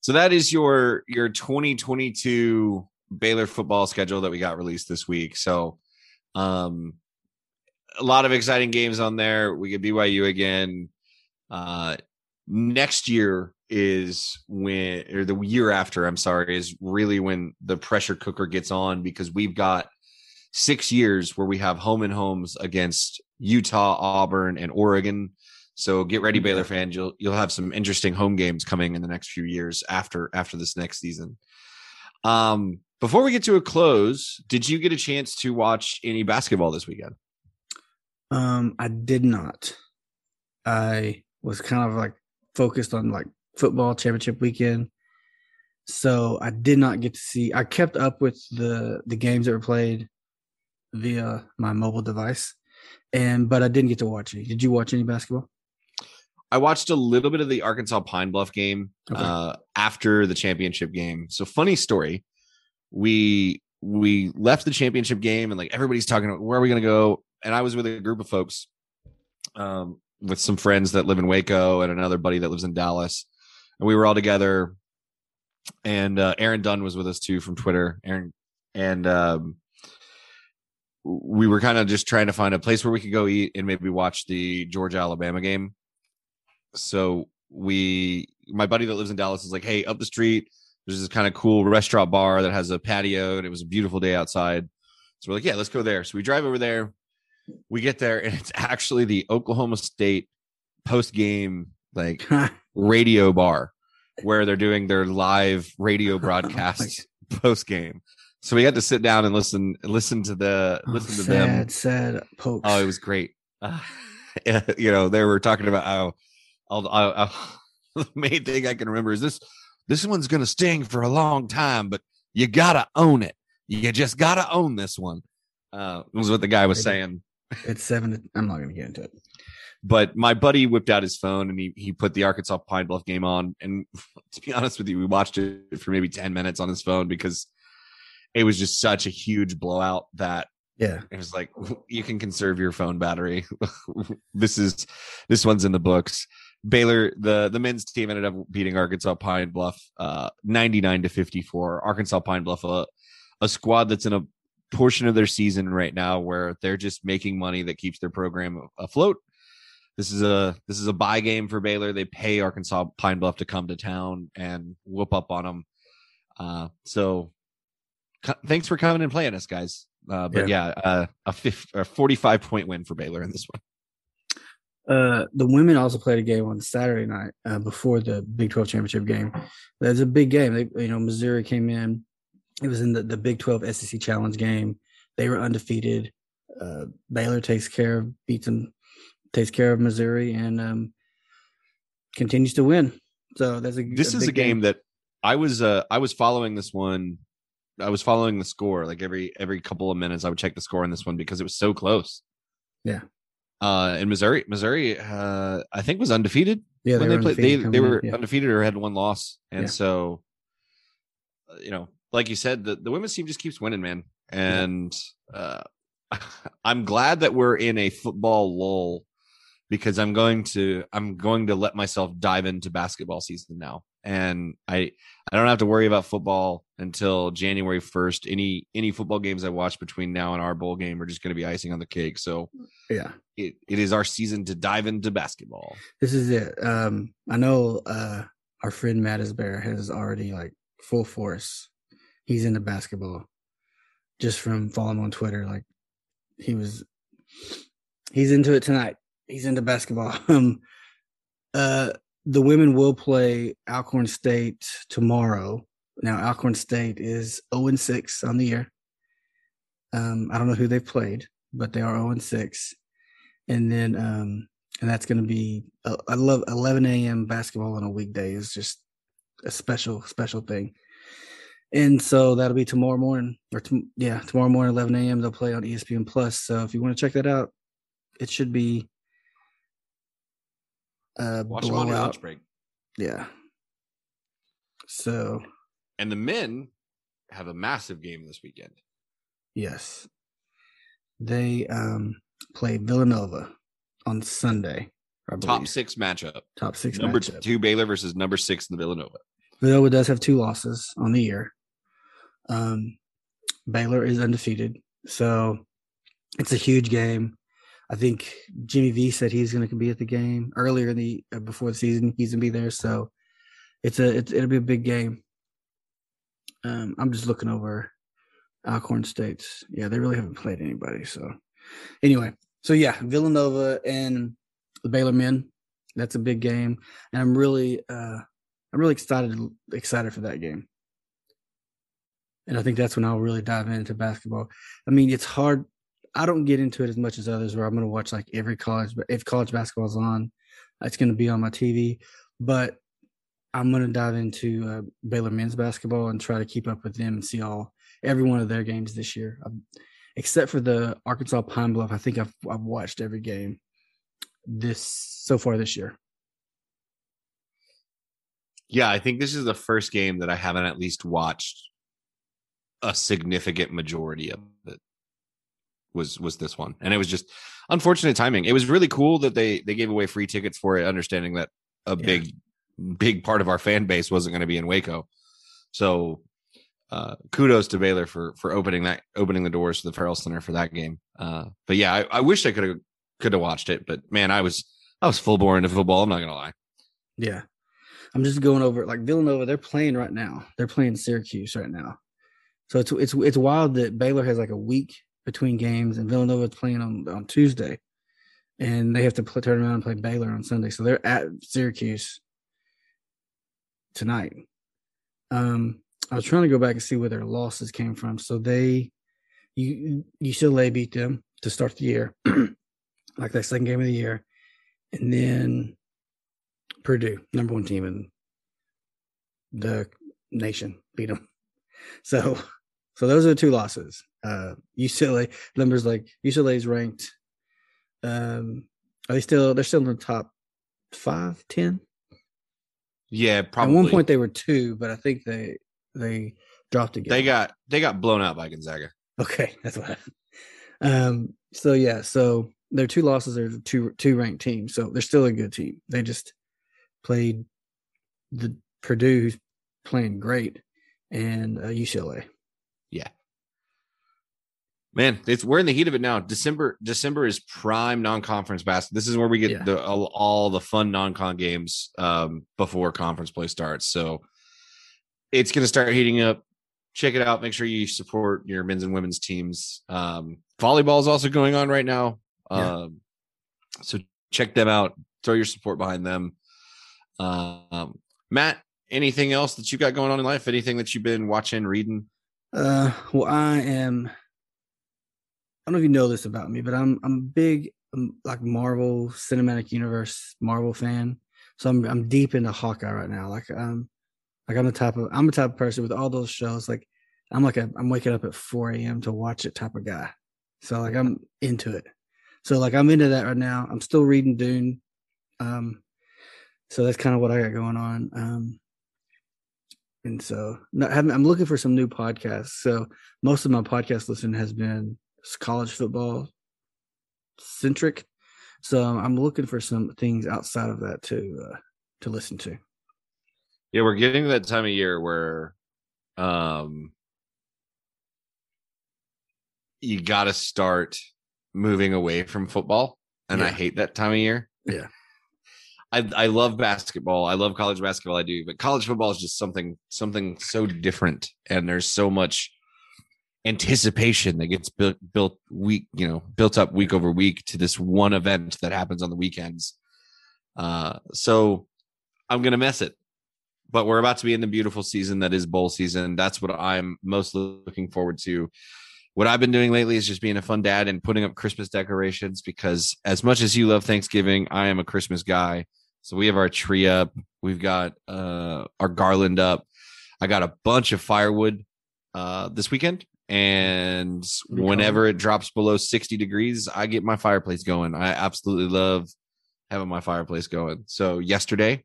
So that is your your 2022 Baylor football schedule that we got released this week. So um a lot of exciting games on there. We get BYU again. Uh next year is when or the year after, I'm sorry, is really when the pressure cooker gets on because we've got 6 years where we have home and homes against Utah, Auburn and Oregon. So get ready, Baylor fans. You'll you'll have some interesting home games coming in the next few years after after this next season. Um, before we get to a close, did you get a chance to watch any basketball this weekend? Um, I did not. I was kind of like focused on like football championship weekend. So I did not get to see I kept up with the the games that were played via my mobile device. And but I didn't get to watch any. Did you watch any basketball? I watched a little bit of the Arkansas Pine Bluff game Okay. uh, after the championship game. So funny story. We we left the championship game and like everybody's talking about where are we going to go? And I was with a group of folks, um, with some friends that live in Waco and another buddy that lives in Dallas, and we were all together. And uh, Aaron Dunn was with us too from Twitter. Aaron and um, we were kind of just trying to find a place where we could go eat and maybe watch the Georgia Alabama game. So we, my buddy that lives in Dallas is like, hey, up the street, there's this kind of cool restaurant bar that has a patio, and it was a beautiful day outside. So we're like, yeah, let's go there. So we drive over there. We get there, and it's actually the Oklahoma State post game like radio bar where they're doing their live radio broadcasts post game. So we had to sit down and listen listen to the Oh, listen to sad, them. sad pokes. Oh, it was great. Uh, you know, they were talking about how I'll, I'll, I'll- the main thing I can remember is this this one's going to sting for a long time, but you got to own it. You just got to own this one. Uh, was what the guy was saying. it's seven. I'm not going to get into it. But my buddy whipped out his phone and he he put the Arkansas Pine Bluff game on. And to be honest with you, we watched it for maybe 10 minutes on his phone because it was just such a huge blowout that Yeah, it was like you can conserve your phone battery. this is this one's in the books. Baylor, the the men's team ended up beating Arkansas Pine Bluff uh 99 to 54. Arkansas Pine Bluff a, a squad that's in a portion of their season right now where they're just making money that keeps their program afloat. This is a this is a buy game for Baylor. They pay Arkansas Pine Bluff to come to town and whoop up on them. Uh, so thanks for coming and playing us, guys. Uh, but yeah, uh, a, a 45 point win for Baylor in this one. Uh, the women also played a game on Saturday night uh, before the Big 12 championship game. That's a big game. They, you know, Missouri came in. It was in the, the Big 12 SEC Challenge game. They were undefeated. Uh, Baylor takes care of, beats them, takes care of Missouri, and um, continues to win. So that's a This is a big game that I was uh, I was following this one. I was following the score like every every couple of minutes. I would check the score on this one because it was so close. Yeah. Uh, in Missouri, Missouri, uh, I think was undefeated Yeah, when they they played. They they were yeah. undefeated or had one loss, and Yeah. so uh, you know, like you said, the the women's team just keeps winning, man. And uh, I'm glad that we're in a football lull because I'm going to I'm going to let myself dive into basketball season now, and I I don't have to worry about football until January 1st. Any any football games I watch between now and our bowl game are just going to be icing on the cake. So Yeah. it, it is our season to dive into basketball. This is it. Um, I know uh, our friend Mattis Bear has already like full force. He's into basketball, just from following on Twitter. Like he was, he's into it tonight. He's into basketball. Um, uh, the women will play Alcorn State tomorrow. Now Alcorn State is zero and six on the year. Um, I don't know who they've played, but they are zero and six. And then um, and that's going to be uh, I love 11 a.m. basketball on a weekday is just a special special thing. And so that'll be tomorrow morning, or tom- yeah, tomorrow morning 11 a.m. They'll play on ESPN Plus. So if you want to check that out, it should be uh Watch them on your lunch break. Yeah. So And the men have a massive game this weekend. yes, they um play Villanova on Sunday. Top six matchup. top six Number matchup. two Baylor versus number six in the Villanova. Villanova does have two losses on the year. Um, Baylor is undefeated, so it's a huge game. I think Jimmy V said he's going to be at the game earlier in the uh, before the season. He's going to be there, so it's a it's, it'll be a big game. Um, I'm just looking over Alcorn State's. Yeah, they really haven't played anybody. So anyway, so yeah, Villanova and the Baylor men. That's a big game, and I'm really uh, I'm really excited excited for that game. And I think that's when I'll really dive into basketball. I mean, it's hard. I don't get into it as much as others where I'm going to watch like every college, but if college basketball's on, it's going to be on my TV. But I'm going to dive into uh, Baylor men's basketball and try to keep up with them and see all every one of their games this year, um, except for the Arkansas Pine Bluff. I think I've I've watched every game this so far this year. Yeah, I think this is the first game that I haven't at least watched a significant majority of. Was was this one, and it was just unfortunate timing. It was really cool that they they gave away free tickets for it, understanding that a Yeah. big big part of our fan base wasn't going to be in Waco. So uh, kudos to Baylor for for opening that opening the doors to the Ferrell Center for that game. Uh, but yeah, I, I wish I could have could have watched it, but man, I was I was full bore into football. I'm not gonna lie. Yeah. I'm just going over like Villanova, they're playing right now. They're playing Syracuse right now. So it's it's it's wild that Baylor has like a week between games and Villanova is playing on, on Tuesday. And they have to play, turn around and play Baylor on Sunday. So they're at Syracuse tonight. Um, I was trying to go back and see where their losses came from. So they, you, UCLA beat them to start the year, like that second game of the year, and then Purdue, number one team in the nation, beat them. So, so those are the two losses. Uh, UCLA numbers like UCLA is ranked. Um, are they still? They're still in the top five, ten. Yeah, probably. At one point they were two, but I think they they dropped again. they got they got blown out by Gonzaga. Okay, that's what happened. Um, so yeah, so their two losses are two two ranked teams, so they're still a good team. They just played the Purdue, who's playing great, and uh, UCLA. Yeah. Man, it's we're in the heat of it now. December December is prime non-conference basketball. This is where we get Yeah. the all, all the fun non-con games um, before conference play starts. So it's going to start heating up. Check it out. Make sure you support your men's and women's teams. Um, volleyball is also going on right now. Yeah. Um, so check them out. Throw your support behind them. Um, Matt, anything else that you've got going on in life? Anything that you've been watching, reading? Uh, well, I am. I don't know if you know this about me, but I'm I'm a big um, like Marvel Cinematic Universe Marvel fan. So I'm I'm deep into Hawkeye right now. Like um, like I'm the type of I'm the type of person with all those shows. Like I'm like a I'm waking up at 4 a.m. to watch it type of guy. So like I'm into it. So like I'm into that right now. I'm still reading Dune. Um, so that's kind of what I got going on. Um, and so I'm looking for some new podcasts. So most of my podcast listening has been college football centric. So I'm looking for some things outside of that to uh, to listen to. Yeah, we're getting to that time of year where um you got to start moving away from football and I hate that time of year. Yeah. I I love basketball. I love college basketball I do, but college football is just something something so different and there's so much anticipation that gets built built week, you know, built up week over week to this one event that happens on the weekends. Uh so I'm to miss it but we're about to be in the beautiful season that is bowl season. That's what I'm most looking forward to. What I've been doing lately is just being a fun dad and putting up Christmas decorations because as much as you love Thanksgiving, I am a Christmas guy. So we have our tree up, we've got uh our garland up. I got a bunch of firewood uh this weekend and whenever it drops below 60 degrees, I get my fireplace going. I absolutely love having my fireplace going. So yesterday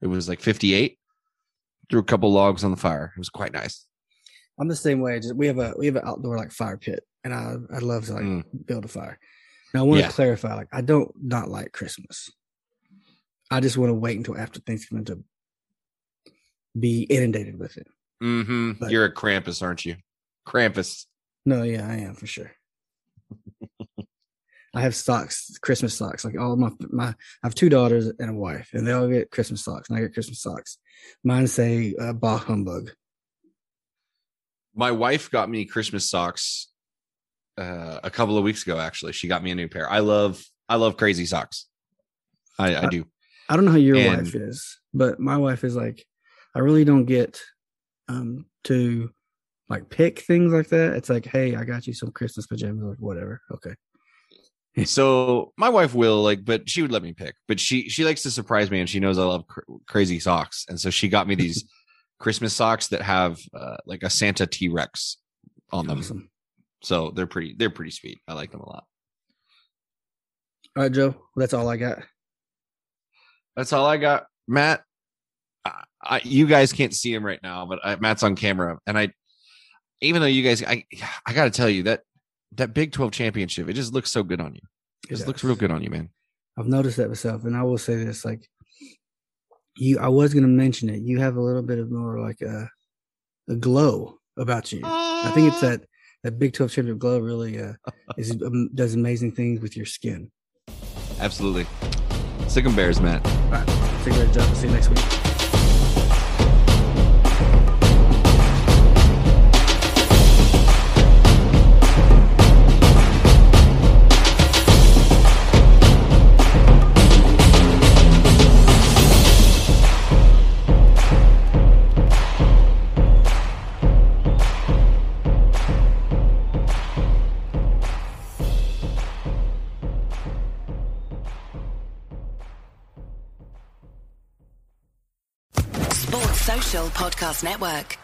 it was like 58 threw a couple logs on the fire. It was quite nice. I'm the same way. Just we have a we have an outdoor like fire pit, and I I love to like Mm. build a fire. Now I want to Yeah. clarify, like I don't not like Christmas. I just want to wait until after Thanksgiving to be inundated with it. Mm-hmm. But- You're a Krampus, aren't you? Krampus. No, yeah, I am for sure. I have socks, Christmas socks. Like all my my, I have two daughters and a wife, and they all get Christmas socks, and I get Christmas socks. Mine say uh, "Bah humbug." My wife got me Christmas socks uh, a couple of weeks ago. Actually, she got me a new pair. I love I love crazy socks. I, I do. I don't know how your And- wife is, but my wife is like, I really don't get um to like pick things like that. It's like, hey, I got you some Christmas pajamas, like whatever. Okay. So my wife will like, but she would let me pick. But she she likes to surprise me, and she knows I love cr- crazy socks, and so she got me these Christmas socks that have uh, like a Santa T Rex on them. Awesome. So they're pretty they're pretty sweet. I like them a lot. All right, Joe. That's all I got. That's all I got, Matt. I, I, you guys can't see him right now, but I, Matt's on camera, and I, even though you guys, I, I got to tell you that that Big Twelve championship, it just looks so good on you. It just looks real good on you, man. I've noticed that myself, and I will say this: like, you, I was going to mention it. You have a little bit of more like a, a glow about you. I think it's that that Big Twelve championship glow really uh, is um, does amazing things with your skin. Absolutely. Sick 'em Bears, Matt. All right, take care, Joe. See you next week. Podcast Network.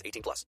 18 plus.